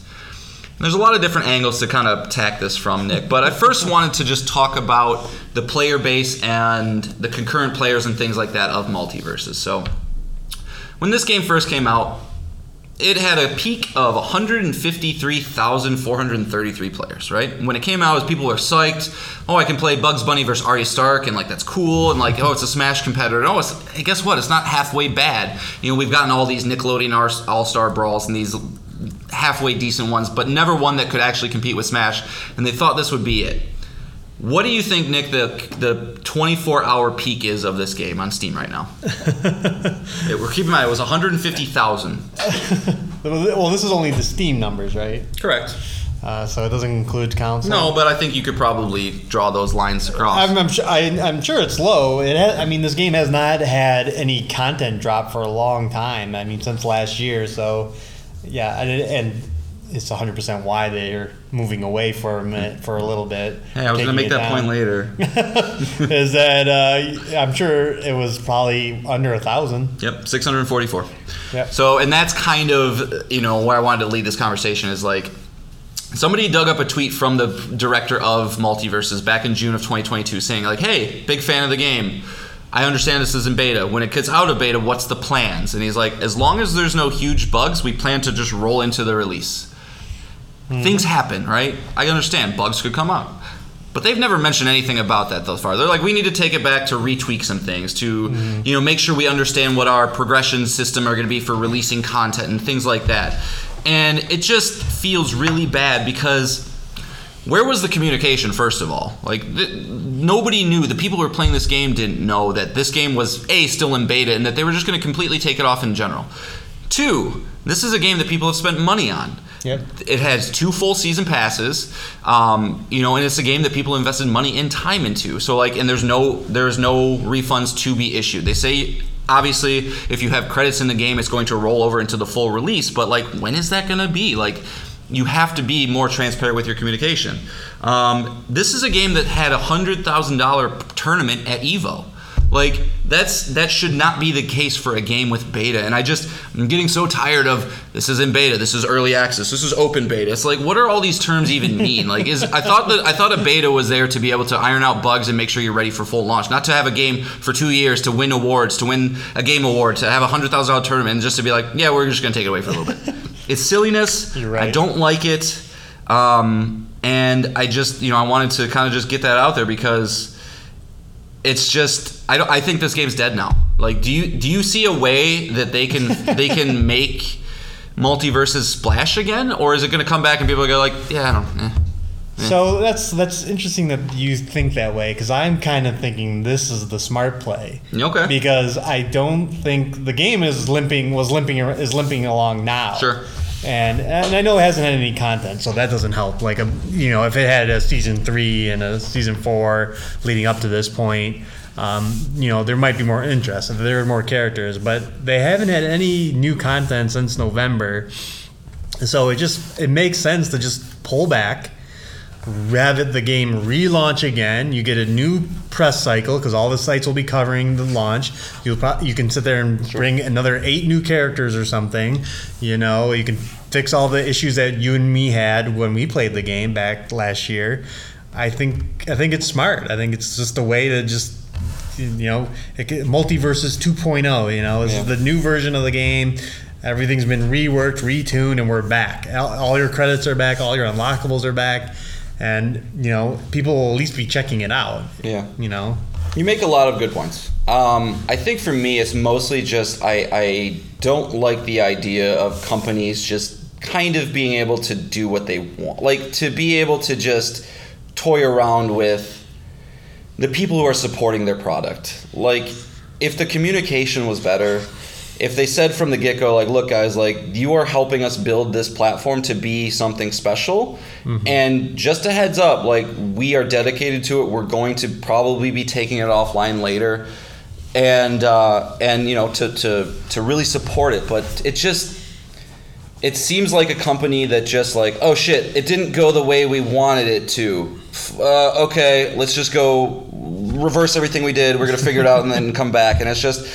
There's a lot of different angles to kind of attack this from, Nick, but I first wanted to just talk about the player base and the concurrent players and things like that of MultiVersus. So, when this game first came out, it had a peak of 153,433 players, right? When it came out, people were psyched. Oh, I can play Bugs Bunny versus Arya Stark, and like that's cool. And like, oh, it's a Smash competitor. And, oh, it's, hey, guess what? It's not halfway bad. You know, we've gotten all these Nickelodeon All Star Brawls and these halfway decent ones, but never one that could actually compete with Smash. And they thought this would be it. What do you think, Nick? The the 24 hour peak is of this game on Steam right now. Yeah, we're keeping in mind it was 150,000. Well, this is only the Steam numbers, right? Correct. Uh, so it doesn't include console. No, but I think you could probably draw those lines across. I'm, I'm, sure, I, I'm sure it's low. It has, I mean, this game has not had any content drop for a long time. I mean, since last year. So, yeah, and, and it's 100% why they're moving away for a minute, for a little bit. hey, I was going to make that point later. is that uh, I'm sure it was probably under a thousand. Yep, 644. Yep. So, and that's kind of, you know, where I wanted to lead this conversation is like, somebody dug up a tweet from the director of MultiVersus back in June of 2022 saying, like, hey, big fan of the game. I understand this is in beta. When it gets out of beta, what's the plans? And he's like, as long as there's no huge bugs, we plan to just roll into the release. Mm-hmm. Things happen, right? I understand bugs could come up. But they've never mentioned anything about that thus far. They're like, we need to take it back to retweak some things, to mm-hmm. you know, make sure we understand what our progression system are going to be for releasing content and things like that. And it just feels really bad because where was the communication first of all like th- nobody knew the people who were playing this game didn't know that this game was a still in beta and that they were just going to completely take it off in general two this is a game that people have spent money on Yep. it has two full season passes um, you know and it's a game that people invested money and time into. So like and there's no there's no refunds to be issued. They say obviously if you have credits in the game it's going to roll over into the full release but like when is that going to be? Like you have to be more transparent with your communication. Um, this is a game that had a hundred thousand dollar tournament at evo like that's that should not be the case for a game with beta. And i just i'm getting so tired of this is in beta this is early access this is open beta. It's like what are all these terms even mean? Like is i thought that i thought a beta was there to be able to iron out bugs and make sure you're ready for full launch. Not to have a game for two years to win awards to win a game award to have a hundred thousand dollar tournament and just to be like yeah we're just gonna take it away for a little bit. It's silliness. You're right. i don't like it. Um, and i just you know i wanted to kind of just get that out there because it's just I don't I think this game's dead now. Like do you do you see a way that they can they can make MultiVersus splash again or is it going to come back and people go like yeah I don't eh. So that's that's interesting that you think that way because I'm kind of thinking this is the smart play. Okay. Because I don't think the game is limping was limping is limping along now. Sure. And and I know it hasn't had any content, so that doesn't help. Like a you know if it had a season three and a season four leading up to this point. Um, you know there might be more interest there are more characters, but they haven't had any new content since November, so it just it makes sense to just pull back, have it, the game relaunch again. You get a new press cycle because all the sites will be covering the launch. You'll pro- you can sit there and bring another eight new characters or something. You know, you can fix all the issues that you and me had when we played the game back last year. I think I think it's smart. I think it's just a way to just you know it, MultiVersus 2.0. You know, this is the new version of the game. Everything's been reworked, retuned, and we're back. All, all your credits are back. All your unlockables are back, and you know people will at least be checking it out. Yeah. You know. You make a lot of good points. Um, I think for me, it's mostly just I, I don't like the idea of companies just kind of being able to do what they want. Like to be able to just toy around with the people who are supporting their product. Like if the communication was better, if they said from the get-go like look guys like you are helping us build this platform to be something special and just a heads up like we are dedicated to it. We're going to probably be taking it offline later and uh, and you know to, to to really support it but it just it seems like a company that just like oh shit it didn't go the way we wanted it to. Uh, okay let's just go reverse everything we did. We're gonna figure it out and then come back and it's just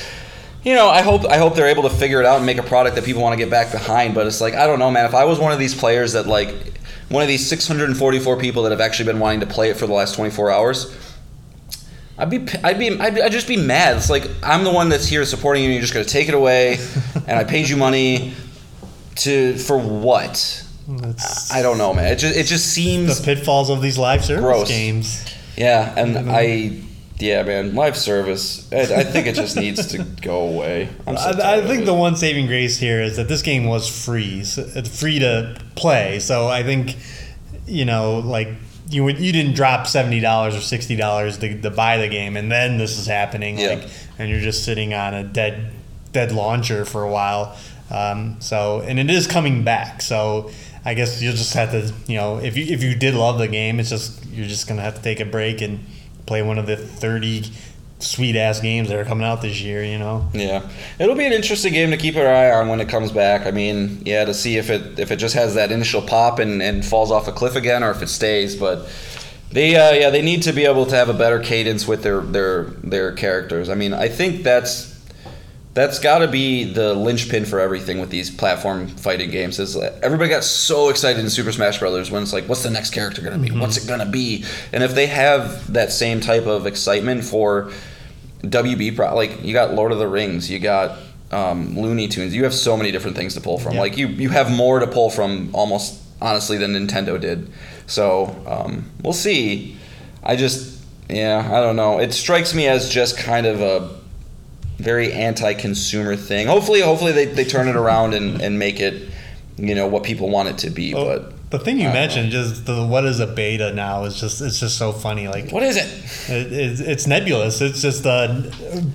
you know i hope i hope they're able to figure it out and make a product that people want to get back behind but it's like i don't know man if i was one of these players that like one of these 644 people that have actually been wanting to play it for the last 24 hours I'd be, I'd be, I'd, I'd just be mad. It's like I'm the one that's here supporting you, and you're just going to take it away, and I paid you money to for what? That's I don't know, man. It just, it just seems the pitfalls of these live service Gross. games. yeah. And I, yeah, man, live service. I, I think it just needs to go away. I'm so I, I think the one saving grace here is that this game was free. So it's free to play. So I think, you know, like you would, you didn't drop seventy dollars or sixty dollars to, to buy the game, and then this is happening. Yeah. Like, and you're just sitting on a dead dead launcher for a while. Um, so and it is coming back. So I guess you'll just have to, you know, if you if you did love the game, it's just you're just gonna have to take a break and play one of the thirty sweet ass games that are coming out this year. You know. Yeah, it'll be an interesting game to keep an eye on when it comes back. I mean, yeah, to see if it if it just has that initial pop and, and falls off a cliff again, or if it stays. But they, uh, yeah, they need to be able to have a better cadence with their their their characters. I mean, I think that's that's got to be the linchpin for everything with these platform fighting games. Is everybody got so excited in Super Smash Brothers when it's like, what's the next character gonna be? What's it gonna be? And if they have that same type of excitement for WB pro like you got Lord of the Rings, you got um, Looney Tunes. You have so many different things to pull from. Yeah. Like you you have more to pull from almost honestly than Nintendo did. So um, we'll see. I just yeah I don't know. It strikes me as just kind of a very anti-consumer thing. Hopefully hopefully they, they turn it around and, and make it you know what people want it to be. Oh, But the thing you mentioned, just the what is a beta now, is just it's just so funny. Like what is it? it, it's, it's nebulous. It's just a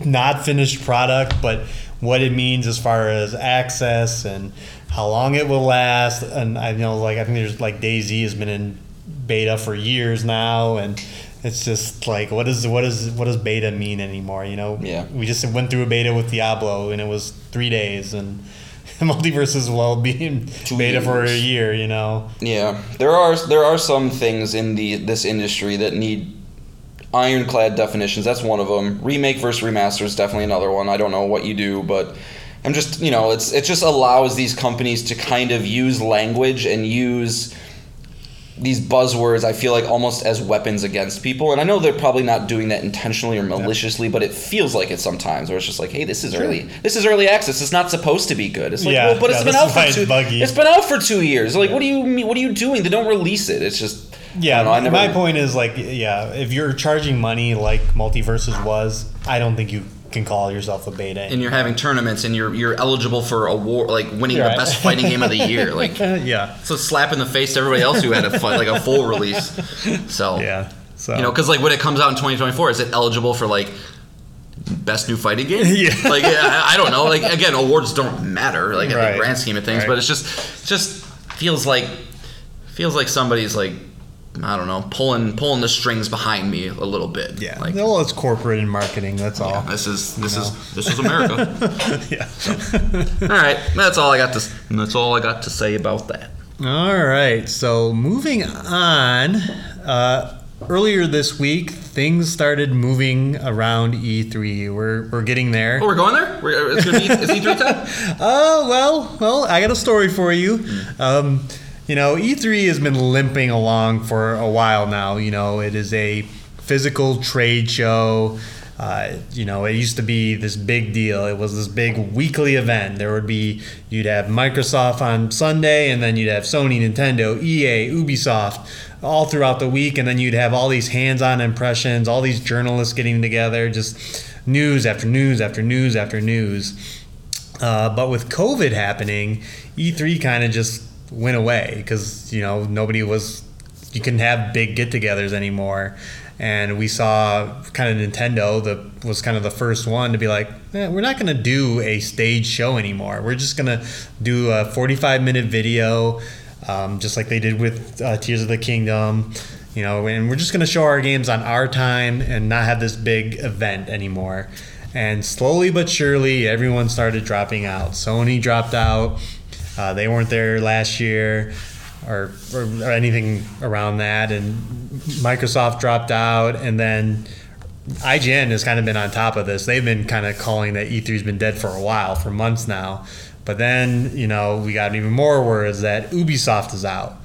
not finished product, but what it means as far as access and how long it will last. And I know, like I think there's like DayZ has been in beta for years now, and it's just like what is what is what does beta mean anymore? You know? Yeah. We just went through a beta with Diablo, and it was three days, and multiverse well being beta for a year. You know? Yeah, there are there are some things in the this industry that need ironclad definitions. That's one of them. Remake versus remaster is definitely another one. I don't know what you do, but I'm just you know it's it just allows these companies to kind of use language and use these buzzwords I feel like almost as weapons against people. And I know they're probably not doing that intentionally or maliciously, but it feels like it sometimes where it's just like, hey, this is early. This is early access. It's not supposed to be good. It's like, Yeah, well, but yeah, it's been out for two buggy. It's been out for 2 years. Like what do you mean what are you doing? They don't release it. It's just Yeah, I don't know, never- my point is like, yeah, if you're charging money like MultiVersus was, I don't think you can call yourself a beta. and you're having tournaments and you're you're eligible for award like winning the best fighting game of the year like yeah, so slap in the face to everybody else who had a fight like a full release so yeah. So you know because like when it comes out in 2024 is it eligible for like best new fighting game Yeah. like I, I don't know like again awards don't matter like in Right. the grand scheme of things Right. but it's just just feels like feels like somebody's like I don't know pulling pulling the strings behind me a little bit yeah, like well, it's corporate and marketing. That's all. this is this know. is this is America yeah. all right that's all I got to that's all I got to say about that All right. So moving on. Uh, earlier this week, things started moving around E3. We're we're getting there. Oh, we're going there. We're, it's gonna be is E3 time. Oh well, well, I got a story for you. Um, you know, E3 has been limping along for a while now. You know, it is a physical trade show. Uh, you know, it used to be this big deal. It was this big weekly event. There would be you'd have Microsoft on Sunday, and then you'd have Sony, Nintendo, EA, Ubisoft, all throughout the week, and then you'd have all these hands-on impressions, all these journalists getting together, just news after news after news after news. Uh, but with COVID happening, E3 kind of just went away because you know nobody was you couldn't have big get-togethers anymore. And we saw kind of nintendo that was kind of the first one to be like eh, we're not going to do a stage show anymore. We're just going to do a 45 minute video um, just like they did with uh, tears of the kingdom you know and we're just going to show our games on our time and not have this big event anymore. And slowly but surely everyone started dropping out. Sony dropped out uh, they weren't there last year or, or, or anything around that. And Microsoft dropped out. And then IGN has kind of been on top of this. They've been kind of calling that E3's been dead for a while, for months now. But then, you know, we got even more words that Ubisoft is out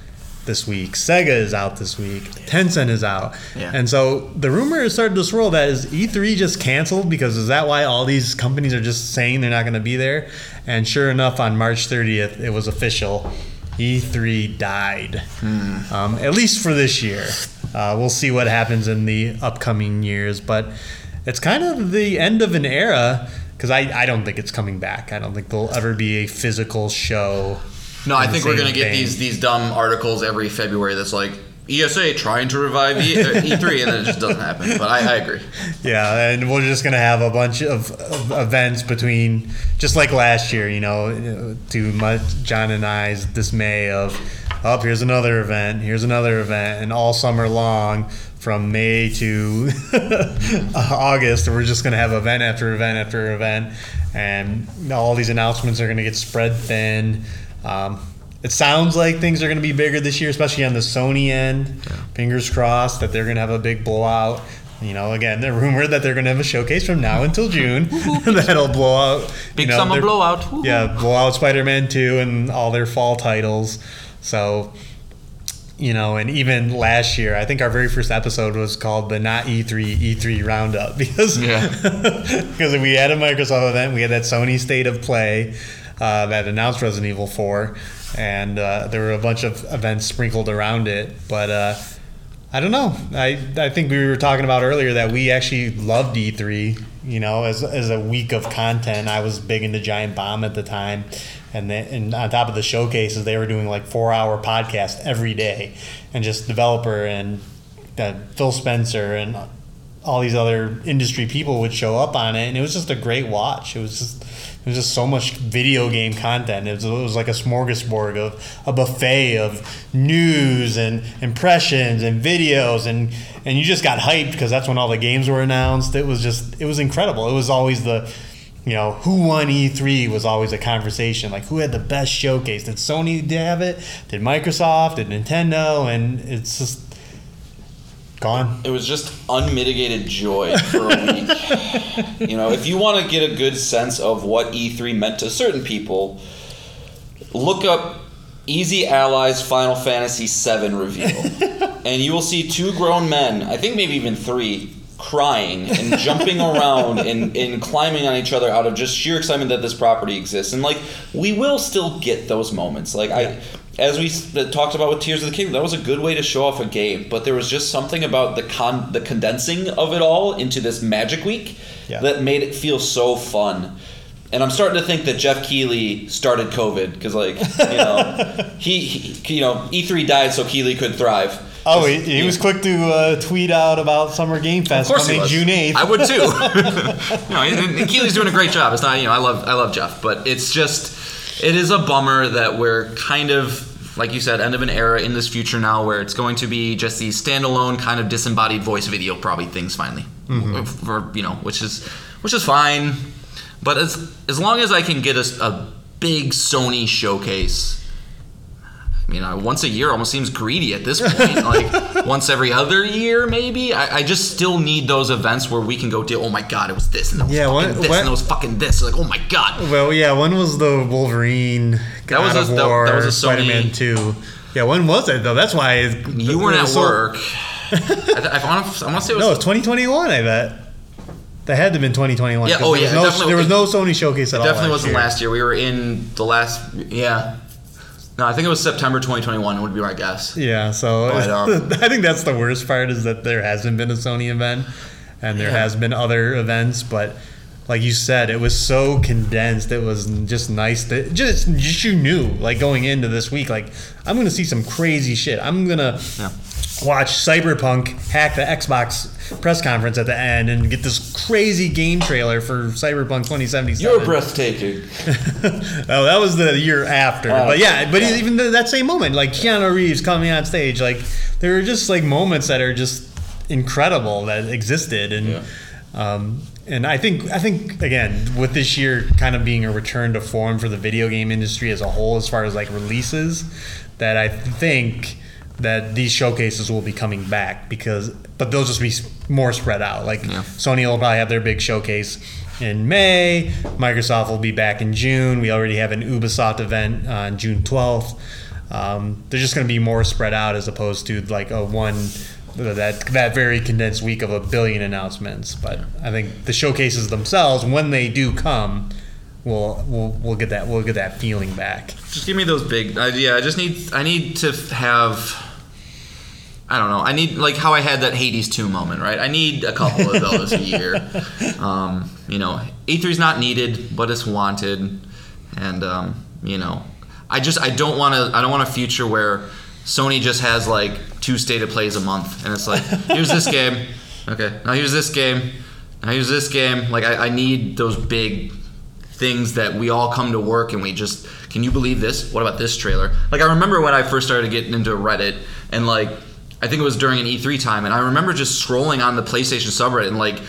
this week, Sega is out this week, Tencent is out. Yeah. And so the rumor has started to swirl that is E3 just canceled because is that why all these companies are just saying they're not going to be there? And sure enough, on March 30th, it was official. E3 died, um, at least for this year. Uh, we'll see what happens in the upcoming years, but it's kind of the end of an era because I, I don't think it's coming back. I don't think there'll ever be a physical show. No, I think we're gonna get these these dumb articles every February. That's like ESA trying to revive e, uh, E3, and it just doesn't happen. But I, I agree. Yeah, and we're just gonna have a bunch of, of events between, just like last year, you know, to my, Jon and I's dismay of, oh, here's another event, here's another event, and all summer long, from May to August, we're just gonna have event after event after event, and all these announcements are gonna get spread thin. Um, it sounds like things are going to be bigger this year, especially on the Sony end. Fingers crossed that they're going to have a big blowout. You know, again, they're rumored that they're going to have a showcase from now until June that'll blow out. Big you know, summer blowout. Woohoo. Yeah, blow out Spider-Man 2 and all their fall titles. So, you know, and even last year, I think our very first episode was called the Not E E3 E3 Roundup because Yeah. because we had a Microsoft event, we had that Sony State of Play uh, that announced Resident Evil 4, and uh, there were a bunch of events sprinkled around it. But uh, I don't know. I I think we were talking about earlier that we actually loved E3. You know, as as a week of content, I was big into Giant Bomb at the time. And then, and on top of the showcases, they were doing like four hour podcasts every day, and just developer and uh, Phil Spencer and all these other industry people would show up on it, and it was just a great watch. It was just was just so much video game content. It was, it was like a smorgasbord of a buffet of news and impressions and videos, and and you just got hyped because that's when all the games were announced. It was just it was incredible. It was always the you know, who won E3 was always a conversation. Like, who had the best showcase? Did Sony have it? Did Microsoft? Did Nintendo? And it's just gone. It was just unmitigated joy for a week. you know, if you want to get a good sense of what E3 meant to certain people, look up Easy Allies Final Fantasy VII reveal. and you will see two grown men, I think maybe even three, crying and jumping around and, and climbing on each other out of just sheer excitement that this property exists. And like, we will still get those moments. Like, I. As we talked about with Tears of the Kingdom, that was a good way to show off a game, but there was just something about the con the condensing of it all into this Magic Week Yeah. that made it feel so fun. And I'm starting to think that Geoff Keighley started COVID because, like, you know, he, he, you know, E3 died so Keighley could thrive. Oh, he, he was quick to uh, tweet out about Summer Game Of Fest course he coming. June 8th. I would too. you know, and- and Keighley's doing a great job. It's not, you know, I love, I love Geoff, but it's just, it is a bummer that we're kind of, like you said, end of an era in this future now where it's going to be just these standalone kind of disembodied voice video probably things finally, mm-hmm. for you know, which is, which is fine. But as as long as I can get a, a big Sony showcase. I mean, uh, once a year almost seems greedy at this point. like once every other year, maybe. I, I just still need those events where we can go to. Oh my god, it was this and it was Yeah, fucking when- this when- and it was fucking this. Like, oh my god. Well, yeah, when was the Wolverine God was of a- that- War that was a Spider-Man Sony- 2? Yeah, when was it though? That's why it- You weren't at so- work. I, I, want to. I want to say it was. No, it's 2021. I bet. That had to have been 2021. Yeah, oh, there was yeah, no, there was no Sony showcase at all. definitely wasn't year. last year. We were in the last. Yeah. No, I think it was September 2021. Would be my guess. Yeah, so But, um, I think that's the worst part is that there hasn't been a Sony event, and there has been other events, but like you said, it was so condensed. It was just nice that just just you knew like going into this week, like I'm gonna see some crazy shit. I'm gonna Yeah. watch Cyberpunk hack the Xbox press conference at the end and get this crazy game trailer for Cyberpunk 2077. You're breathtaking. Oh, that was the year after. Oh, but yeah, but yeah. even th- that same moment, like Keanu Reeves coming on stage, like there are just like moments that are just incredible that existed, and um, and I think I think again with this year kind of being a return to form for the video game industry as a whole, as far as like releases, that I think that these showcases will be coming back because but they'll just be more spread out like Yeah. Sony will probably have their big showcase in May. Microsoft will be back in June. We already have an Ubisoft event on June 12th. Um, they're just going to be more spread out as opposed to like a one that that very condensed week of a billion announcements. But I think the showcases themselves, when they do come, we'll we'll, we'll get that we'll get that feeling back. Just give me those big. Uh, yeah, I just need. I need to have. I don't know. I need like how I had that Hades two moment, right? I need a couple of those a year. Um, you know, E3 is not needed, but it's wanted, and um, you know, I just I don't want to. I don't want a future where Sony just has like two state of plays a month, and it's like here's this game, okay, now here's this game, now here's this game. Like I, I need those big things that we all come to work and we just can you believe this? What about this trailer? Like i remember when i first started getting into reddit and like i think it was during an e3 time and i remember just scrolling on the playstation subreddit and like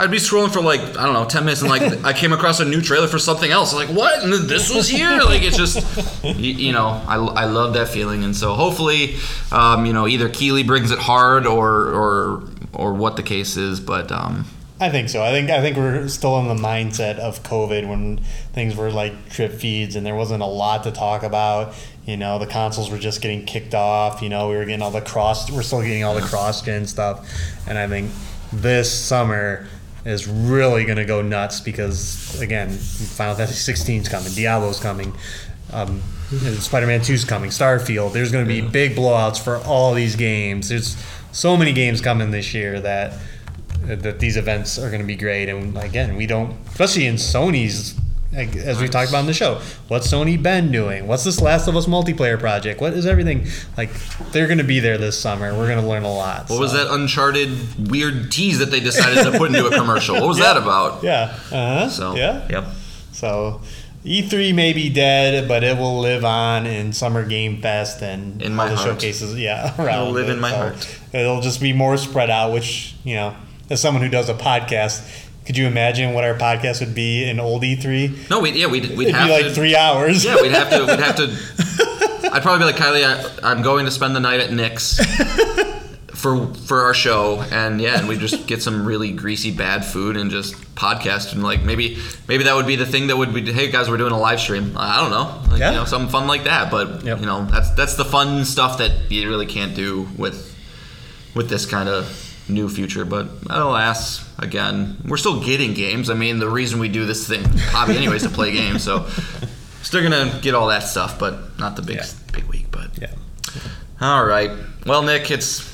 i'd be scrolling for like i don't know 10 minutes and like i came across a new trailer for something else like what and then this was here like it's just you, you know I, I love that feeling and so hopefully um, you know either Keighley brings it hard or or or what the case is but um, I think so. I think I think we're still in the mindset of COVID when things were like trip feeds and there wasn't a lot to talk about. You know, the consoles were just getting kicked off. You know, we were getting all the cross. We're still getting all the cross gen stuff, and I think this summer is really going to go nuts because again, Final Fantasy 16 is coming, Diablo's coming. Um, Spider-Man 2 is coming, Starfield. There's going to be big blowouts for all these games. There's so many games coming this year that that these events are going to be great. And again, we don't, especially in Sony's, like, as we talked about in the show, what's Sony been doing? What's this Last of Us multiplayer project? What is everything? Like, they're going to be there this summer. We're going to learn a lot. What was that Uncharted weird tease that they decided to put into a commercial? What was that about? Yeah. Uh huh. So yeah. yep. So E3 may be dead, but it will live on in Summer Game Fest and In all my the heart. showcases. Yeah, around It'll live it. in my So heart. It'll just be more spread out. Which you know, as someone who does a podcast, could you imagine what our podcast would be in old E3? No, we yeah we'd we'd It'd have be like to three hours. yeah we'd have to we'd have to. I'd probably be like Kylie, I, I'm going to spend the night at Nick's for for our show, and yeah, and we just get some really greasy bad food and just podcast and like maybe maybe that would be the thing that would be hey guys we're doing a live stream I don't know like, Yeah. you know something fun like that but Yep. you know that's that's the fun stuff that you really can't do with with this kind of new future. But alas, again, we're still getting games. I mean, the reason we do this thing, hobby, anyways, to play games. So still gonna get all that stuff, but not the big Yeah. big week. But Yeah. all right, well, Nick, it's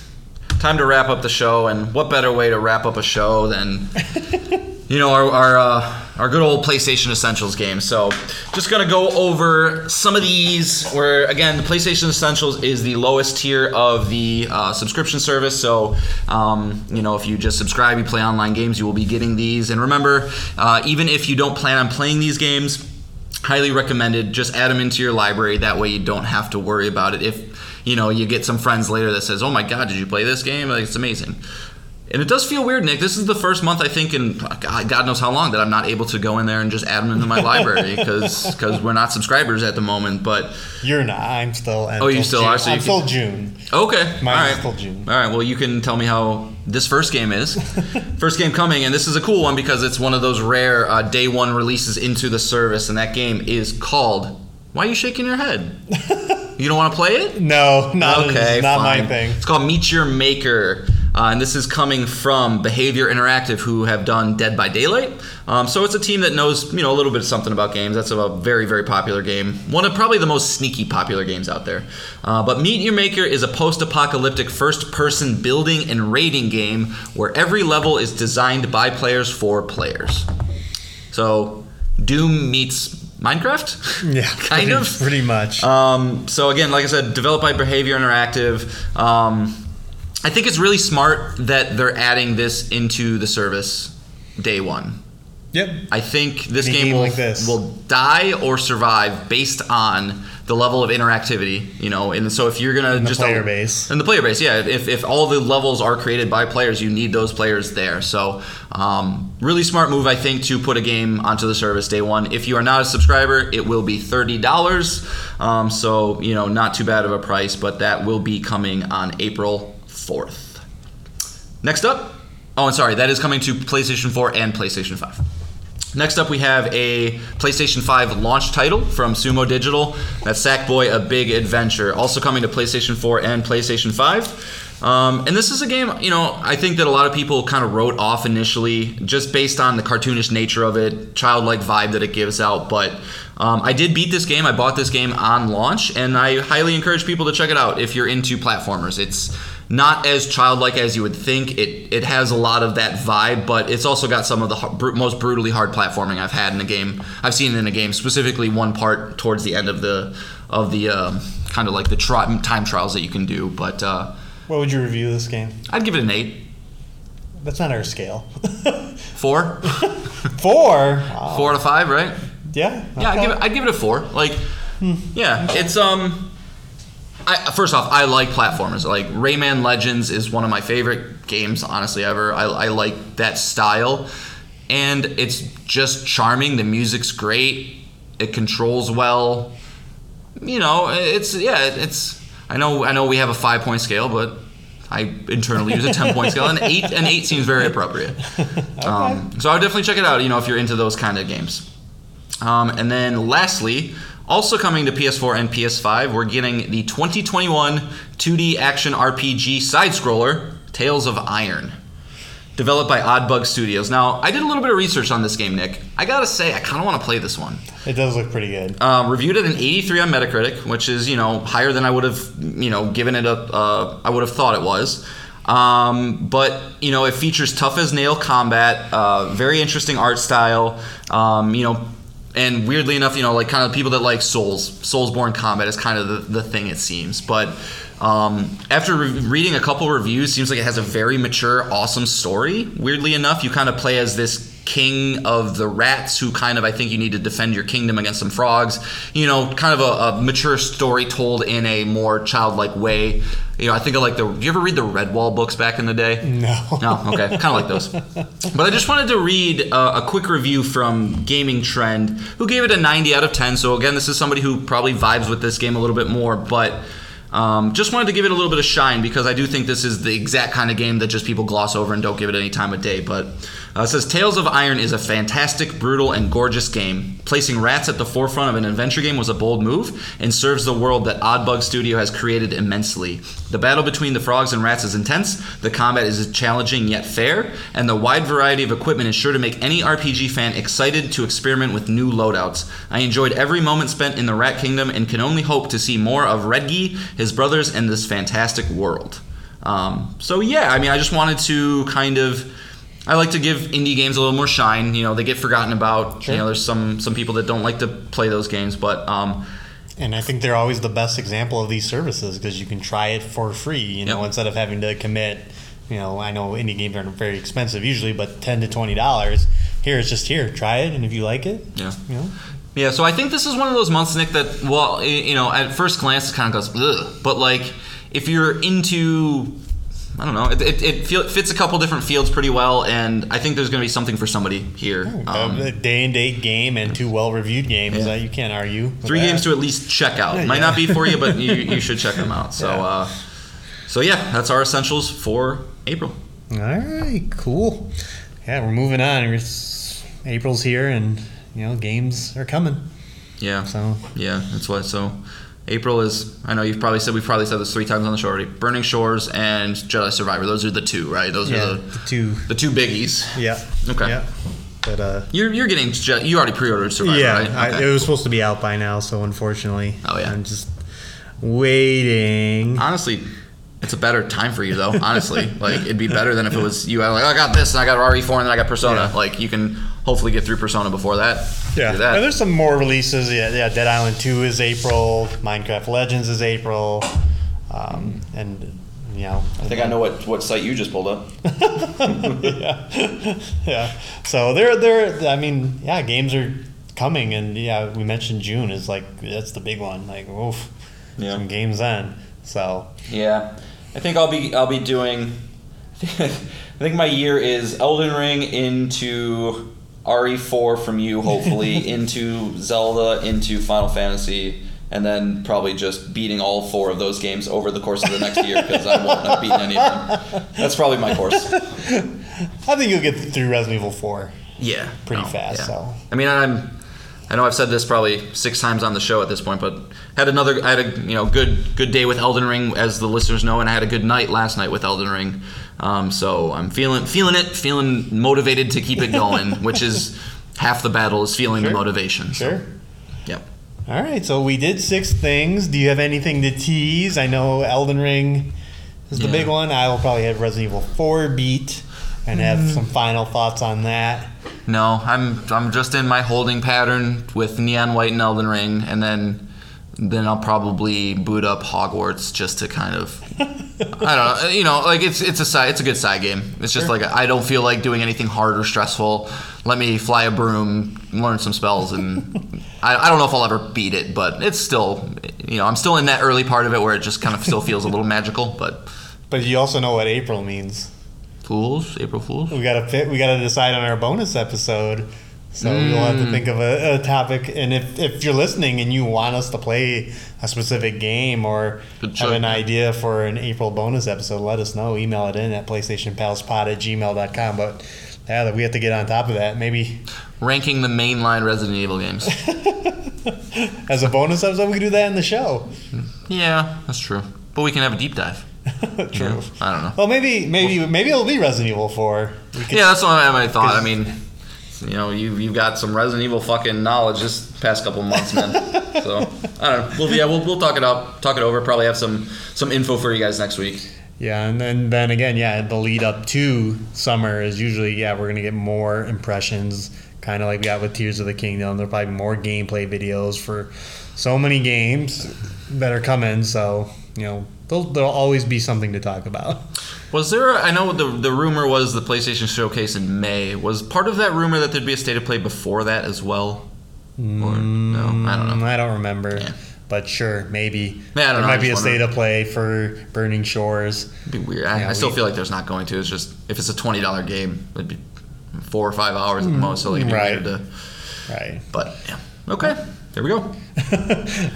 time to wrap up the show, and what better way to wrap up a show than you know our our, uh, our good old PlayStation Essentials game. So just gonna go over some of these. Where again, the PlayStation Essentials is the lowest tier of the uh, subscription service. So um, you know if you just subscribe, you play online games, you will be getting these. And remember, uh, even if you don't plan on playing these games highly recommended just add them into your library that way you don't have to worry about it if you know you get some friends later that says oh my god did you play this game like it's amazing and it does feel weird nick this is the first month i think in god, god knows how long that i'm not able to go in there and just add them into my library because we're not subscribers at the moment but You're not. I'm still. Oh, you still June. are? So you I'm still June. Okay. Mine all right. still June. All right. Well, you can tell me how this first game is. first game coming, and this is a cool one because it's one of those rare uh, day one releases into the service, and that game is called. Why are you shaking your head? you don't want to play it? No, not okay, not my thing. It's called Meet Your Maker. Uh, and this is coming from Behaviour Interactive, who have done Dead by Daylight. Um, so it's a team that knows, you know, a little bit of something about games. That's a very, very popular game. One of probably the most sneaky popular games out there. Uh, but Meet Your Maker is a post-apocalyptic first-person building and raiding game where every level is designed by players for players. So Doom meets Minecraft. Yeah, kind pretty, of. pretty much. Um, so again, like I said, developed by Behaviour Interactive. Um, I think it's really smart that they're adding this into the service day one. yep. I think this Any game, game will, like this. will die or survive based on the level of interactivity, you know. And so if you're gonna the just player base. and the player base, yeah. If, if all the levels are created by players, you need those players there. So, um, really smart move, I think, to put a game onto the service day one. If you are not a subscriber, it will be thirty dollars. Um, so you know, not too bad of a price, but that will be coming on April fourth. Next up, oh, and sorry, that is coming to PlayStation 4 and PlayStation 5. Next up, we have a PlayStation 5 launch title from Sumo Digital. That's Sackboy: A Big Adventure, also coming to PlayStation 4 and PlayStation 5. Um, and this is a game, you know, I think that a lot of people kind of wrote off initially just based on the cartoonish nature of it, childlike vibe that it gives out. But um, I did beat this game. I bought this game on launch, and I highly encourage people to check it out if you're into platformers. It's not as childlike as you would think. It it has a lot of that vibe, but it's also got some of the bru- most brutally hard platforming I've had in a game. I've seen in a game, specifically one part towards the end of the of the um, kind of like the tri- time trials that you can do. But uh, What would you review this game? I'd give it an eight, That's not our scale. four, Four. four out of five, right? Yeah. Yeah, I'd give it. I'd give it a four. Like, yeah, it's um. I, first off, I like platformers. Like Rayman Legends is one of my favorite games, honestly, ever. I, I like that style, and it's just charming. The music's great. It controls well. You know, it's yeah, it's. I know, I know, we have a five point scale, but I internally use a ten point scale. and eight, an eight seems very appropriate. Um, so I would definitely check it out. You know, if you're into those kind of games. Um, and then lastly, also coming to PS4 and PS5, we're getting the 2021 2D action RPG side scroller, Tails of Iron, developed by Oddbug Studios. Now, I did a little bit of research on this game, Nick. I gotta say, I kind of want to play this one. It does look pretty good. Um, reviewed at an 83 on Metacritic, which is you know higher than I would have you know given it a uh, I would have thought it was. Um, but you know it features tough as nail combat, uh, very interesting art style. Um, you know, and weirdly enough, you know like kind of people that like Souls, Soulsborne combat is kind of the, the thing it seems. But um, after re- reading a couple reviews, seems like it has a very mature, awesome story. Weirdly enough, you kind of play as this king of the rats who kind of I think you need to defend your kingdom against some frogs. You know, kind of a, a mature story told in a more childlike way. You know, I think of like the. Do you ever read the Redwall books back in the day? No. No, okay, kind of like those. But I just wanted to read uh, a quick review from Gaming Trend, who gave it a 90 out of 10. So again, this is somebody who probably vibes with this game a little bit more, but. Um, just wanted to give it a little bit of shine because I do think this is the exact kind of game that just people gloss over and don't give it any time of day. But uh, says Tails of Iron is a fantastic, brutal, and gorgeous game. Placing rats at the forefront of an adventure game was a bold move and serves the world that Oddbug Studio has created immensely. The battle between the frogs and rats is intense, the combat is challenging yet fair, and the wide variety of equipment is sure to make any RPG fan excited to experiment with new loadouts. I enjoyed every moment spent in the Rat Kingdom and can only hope to see more of Redgi, his brothers, and this fantastic world. Um, so yeah, I mean, I just wanted to kind of. I like to give indie games a little more shine. You know, they get forgotten about. You know, there's some some people that don't like to play those games, but um, And I think they're always the best example of these services because you can try it for free, you know, Yep. instead of having to commit. You know, I know indie games aren't very expensive usually, but ten to twenty dollars. Here it's just here, try it, and if you like it, yeah. you know, Yeah, so I think this is one of those months, Nick, that well, you know, at first glance it kind of goes, ugh. But like, if you're into, I don't know, it it, it feel, fits a couple different fields pretty well, and I think there's going to be something for somebody here. Um, a day and date game and two well reviewed games Yeah. that you can't argue. three that. games to at least check out. Might not be for you, but you, you should check them out. So, Yeah. uh, so yeah, that's our essentials for April. All right, cool. Yeah, we're moving on. It's, April's here, and you know, games are coming. Yeah. So Yeah, that's what. So, April is. I know you've probably said we've probably said this three times on the show already. Burning Shores and Jedi Survivor. Those are the two, right? Those yeah, are the the two. the two biggies. Yeah. Okay. Yeah. But uh, You're you're getting you already pre-ordered Survivor, yeah, right? I, it was supposed to be out by now, so unfortunately, Oh, yeah. I'm just waiting. Honestly, it's a better time for you though. Honestly, like it'd be better than if it was you. Like I got this and I got RE4 and then I got Persona. Yeah. Like you can hopefully get through Persona before that. Yeah, that. and there's some more releases. Yeah, yeah. Dead Island Two is April. Minecraft Legends is April, um, and you know. I think I know what, what site you just pulled up. yeah, yeah. So there, there. I mean, yeah, games are coming, and yeah, we mentioned June is like that's the big one. Like, oof, Yeah. some games then. So Yeah, I think I'll be I'll be doing. I think my year is Elden Ring into RE4 from you, hopefully into Zelda, into Final Fantasy, and then probably just beating all four of those games over the course of the next year because I won't have beaten any of them. That's probably my course. I think you'll get through Resident Evil Four. Yeah, pretty no, fast, yeah. so. I mean, I'm. I know I've said this probably six times on the show at this point, but had another. I had a you know good good day with Elden Ring, as the listeners know, and I had a good night last night with Elden Ring. Um, so I'm feeling feeling it, feeling motivated to keep it going, which is half the battle is feeling Sure. the motivation. So, Sure. Yep. All right, so we did six things. Do you have anything to tease? I know Elden Ring is the Yeah. big one. I will probably have Resident Evil 4 beat and have Mm. some final thoughts on that. No, I'm I'm just in my holding pattern with Neon White and Elden Ring, and then then I'll probably boot up Hogwarts just to kind of I don't know, you know, like it's it's a side it's a good side game. It's just like I don't feel like doing anything hard or stressful. Let me fly a broom, learn some spells, and I, I don't know if I'll ever beat it, but it's still you know I'm still in that early part of it where it just kind of still feels a little magical. But But you also know what April means. Fools, April Fools. We gotta fit, we gotta decide on our bonus episode. So we'll have to think mm. of a, a topic. And if, if you're listening and you want us to play a specific game or have an idea for an April bonus episode, let us know. Email it in at PlayStationPalsPod at gmail.com. But yeah, we have to get on top of that. Maybe Ranking the mainline Resident Evil games. as a bonus episode, we could do that in the show. yeah, that's true. But we can have a deep dive. True. Yeah, I don't know. Well, maybe maybe maybe it'll be Resident Evil 4. We could, Yeah, that's what I, I thought. I mean, you know, you you've got some Resident Evil fucking knowledge this past couple months, man. so I don't know. We'll yeah, we'll, we'll talk it up, talk it over. Probably have some some info for you guys next week. Yeah, and then then again, yeah, the lead up to summer is usually yeah we're gonna get more impressions, kind of like we got with Tears of the Kingdom. There'll probably be more gameplay videos for so many games that are coming. So you know there'll, there'll always be something to talk about. Was there? A, I know the the rumor was the PlayStation Showcase in May. Was part of that rumor that there'd be a state of play before that as well? Or no, I don't Mm, know. I don't remember, Yeah. but sure, maybe Yeah, I there know, might be a state of play for Burning Shores. It'd be weird. I, I still we- feel like there's not going to. It's just if it's a twenty dollar game, it'd be four or five hours at the most. So it'd be right. weird to. Right. But yeah, okay. There we go.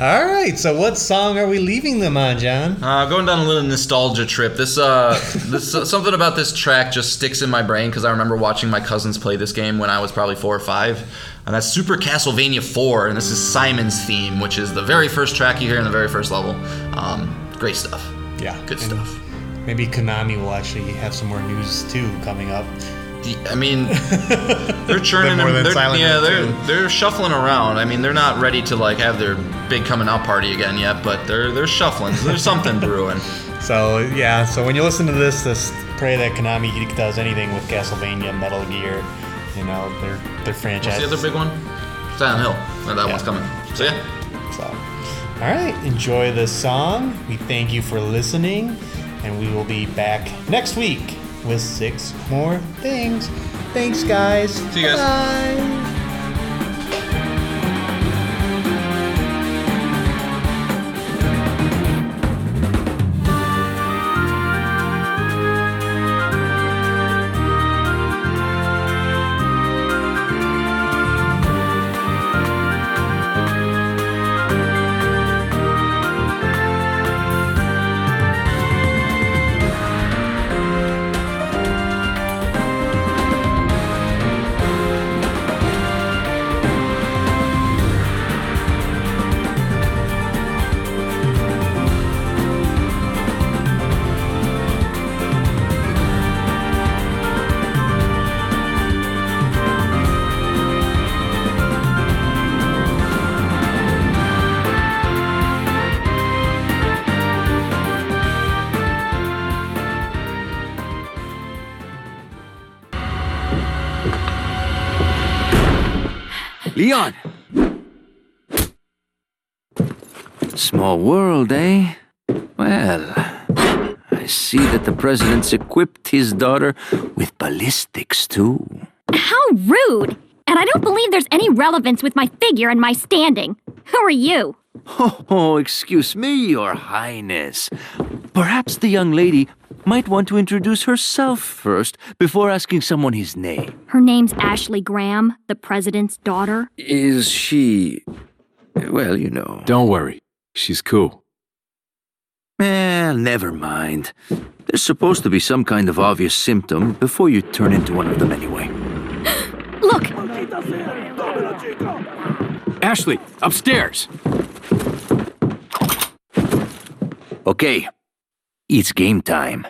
All right. So what song are we leaving them on, Jon? Uh, going down a little nostalgia trip. This, uh, this something about this track just sticks in my brain because I remember watching my cousins play this game when I was probably four or five, and that's Super Castlevania 4, and this is Simon's theme, which is the very first track you hear in the very first level. Um, great stuff. Yeah. Good stuff. Maybe Konami will actually have some more news too coming up. The- I mean, they're churning Bit more than They're, yeah, they're too. they're shuffling around. I mean, they're not ready to like have their big coming out party again yet, but they're they're shuffling. There's something brewing. So yeah, so when you listen to this, this pray that Konami does anything with Castlevania, Metal Gear, you know, their their franchise. What's the other big one? Silent Hill. Oh, that Yeah. one's coming. So yeah. So, all right, enjoy this song. We thank you for listening, and we will be back next week with six more things. Thanks, guys. See you guys. Bye. Leon! Small world, eh? Well, I see that the president's equipped his daughter with ballistics, too. How rude! And I don't believe there's any relevance with my figure and my standing. Who are you? Oh, excuse me, Your Highness. Perhaps the young lady might want to introduce herself first before asking someone his name. Her name's Ashley Graham, the president's daughter. Is she. Well, you know. Don't worry. She's cool. Well, never mind. There's supposed to be some kind of obvious symptom before you turn into one of them anyway. Look, Ashley, upstairs. Okay, it's game time.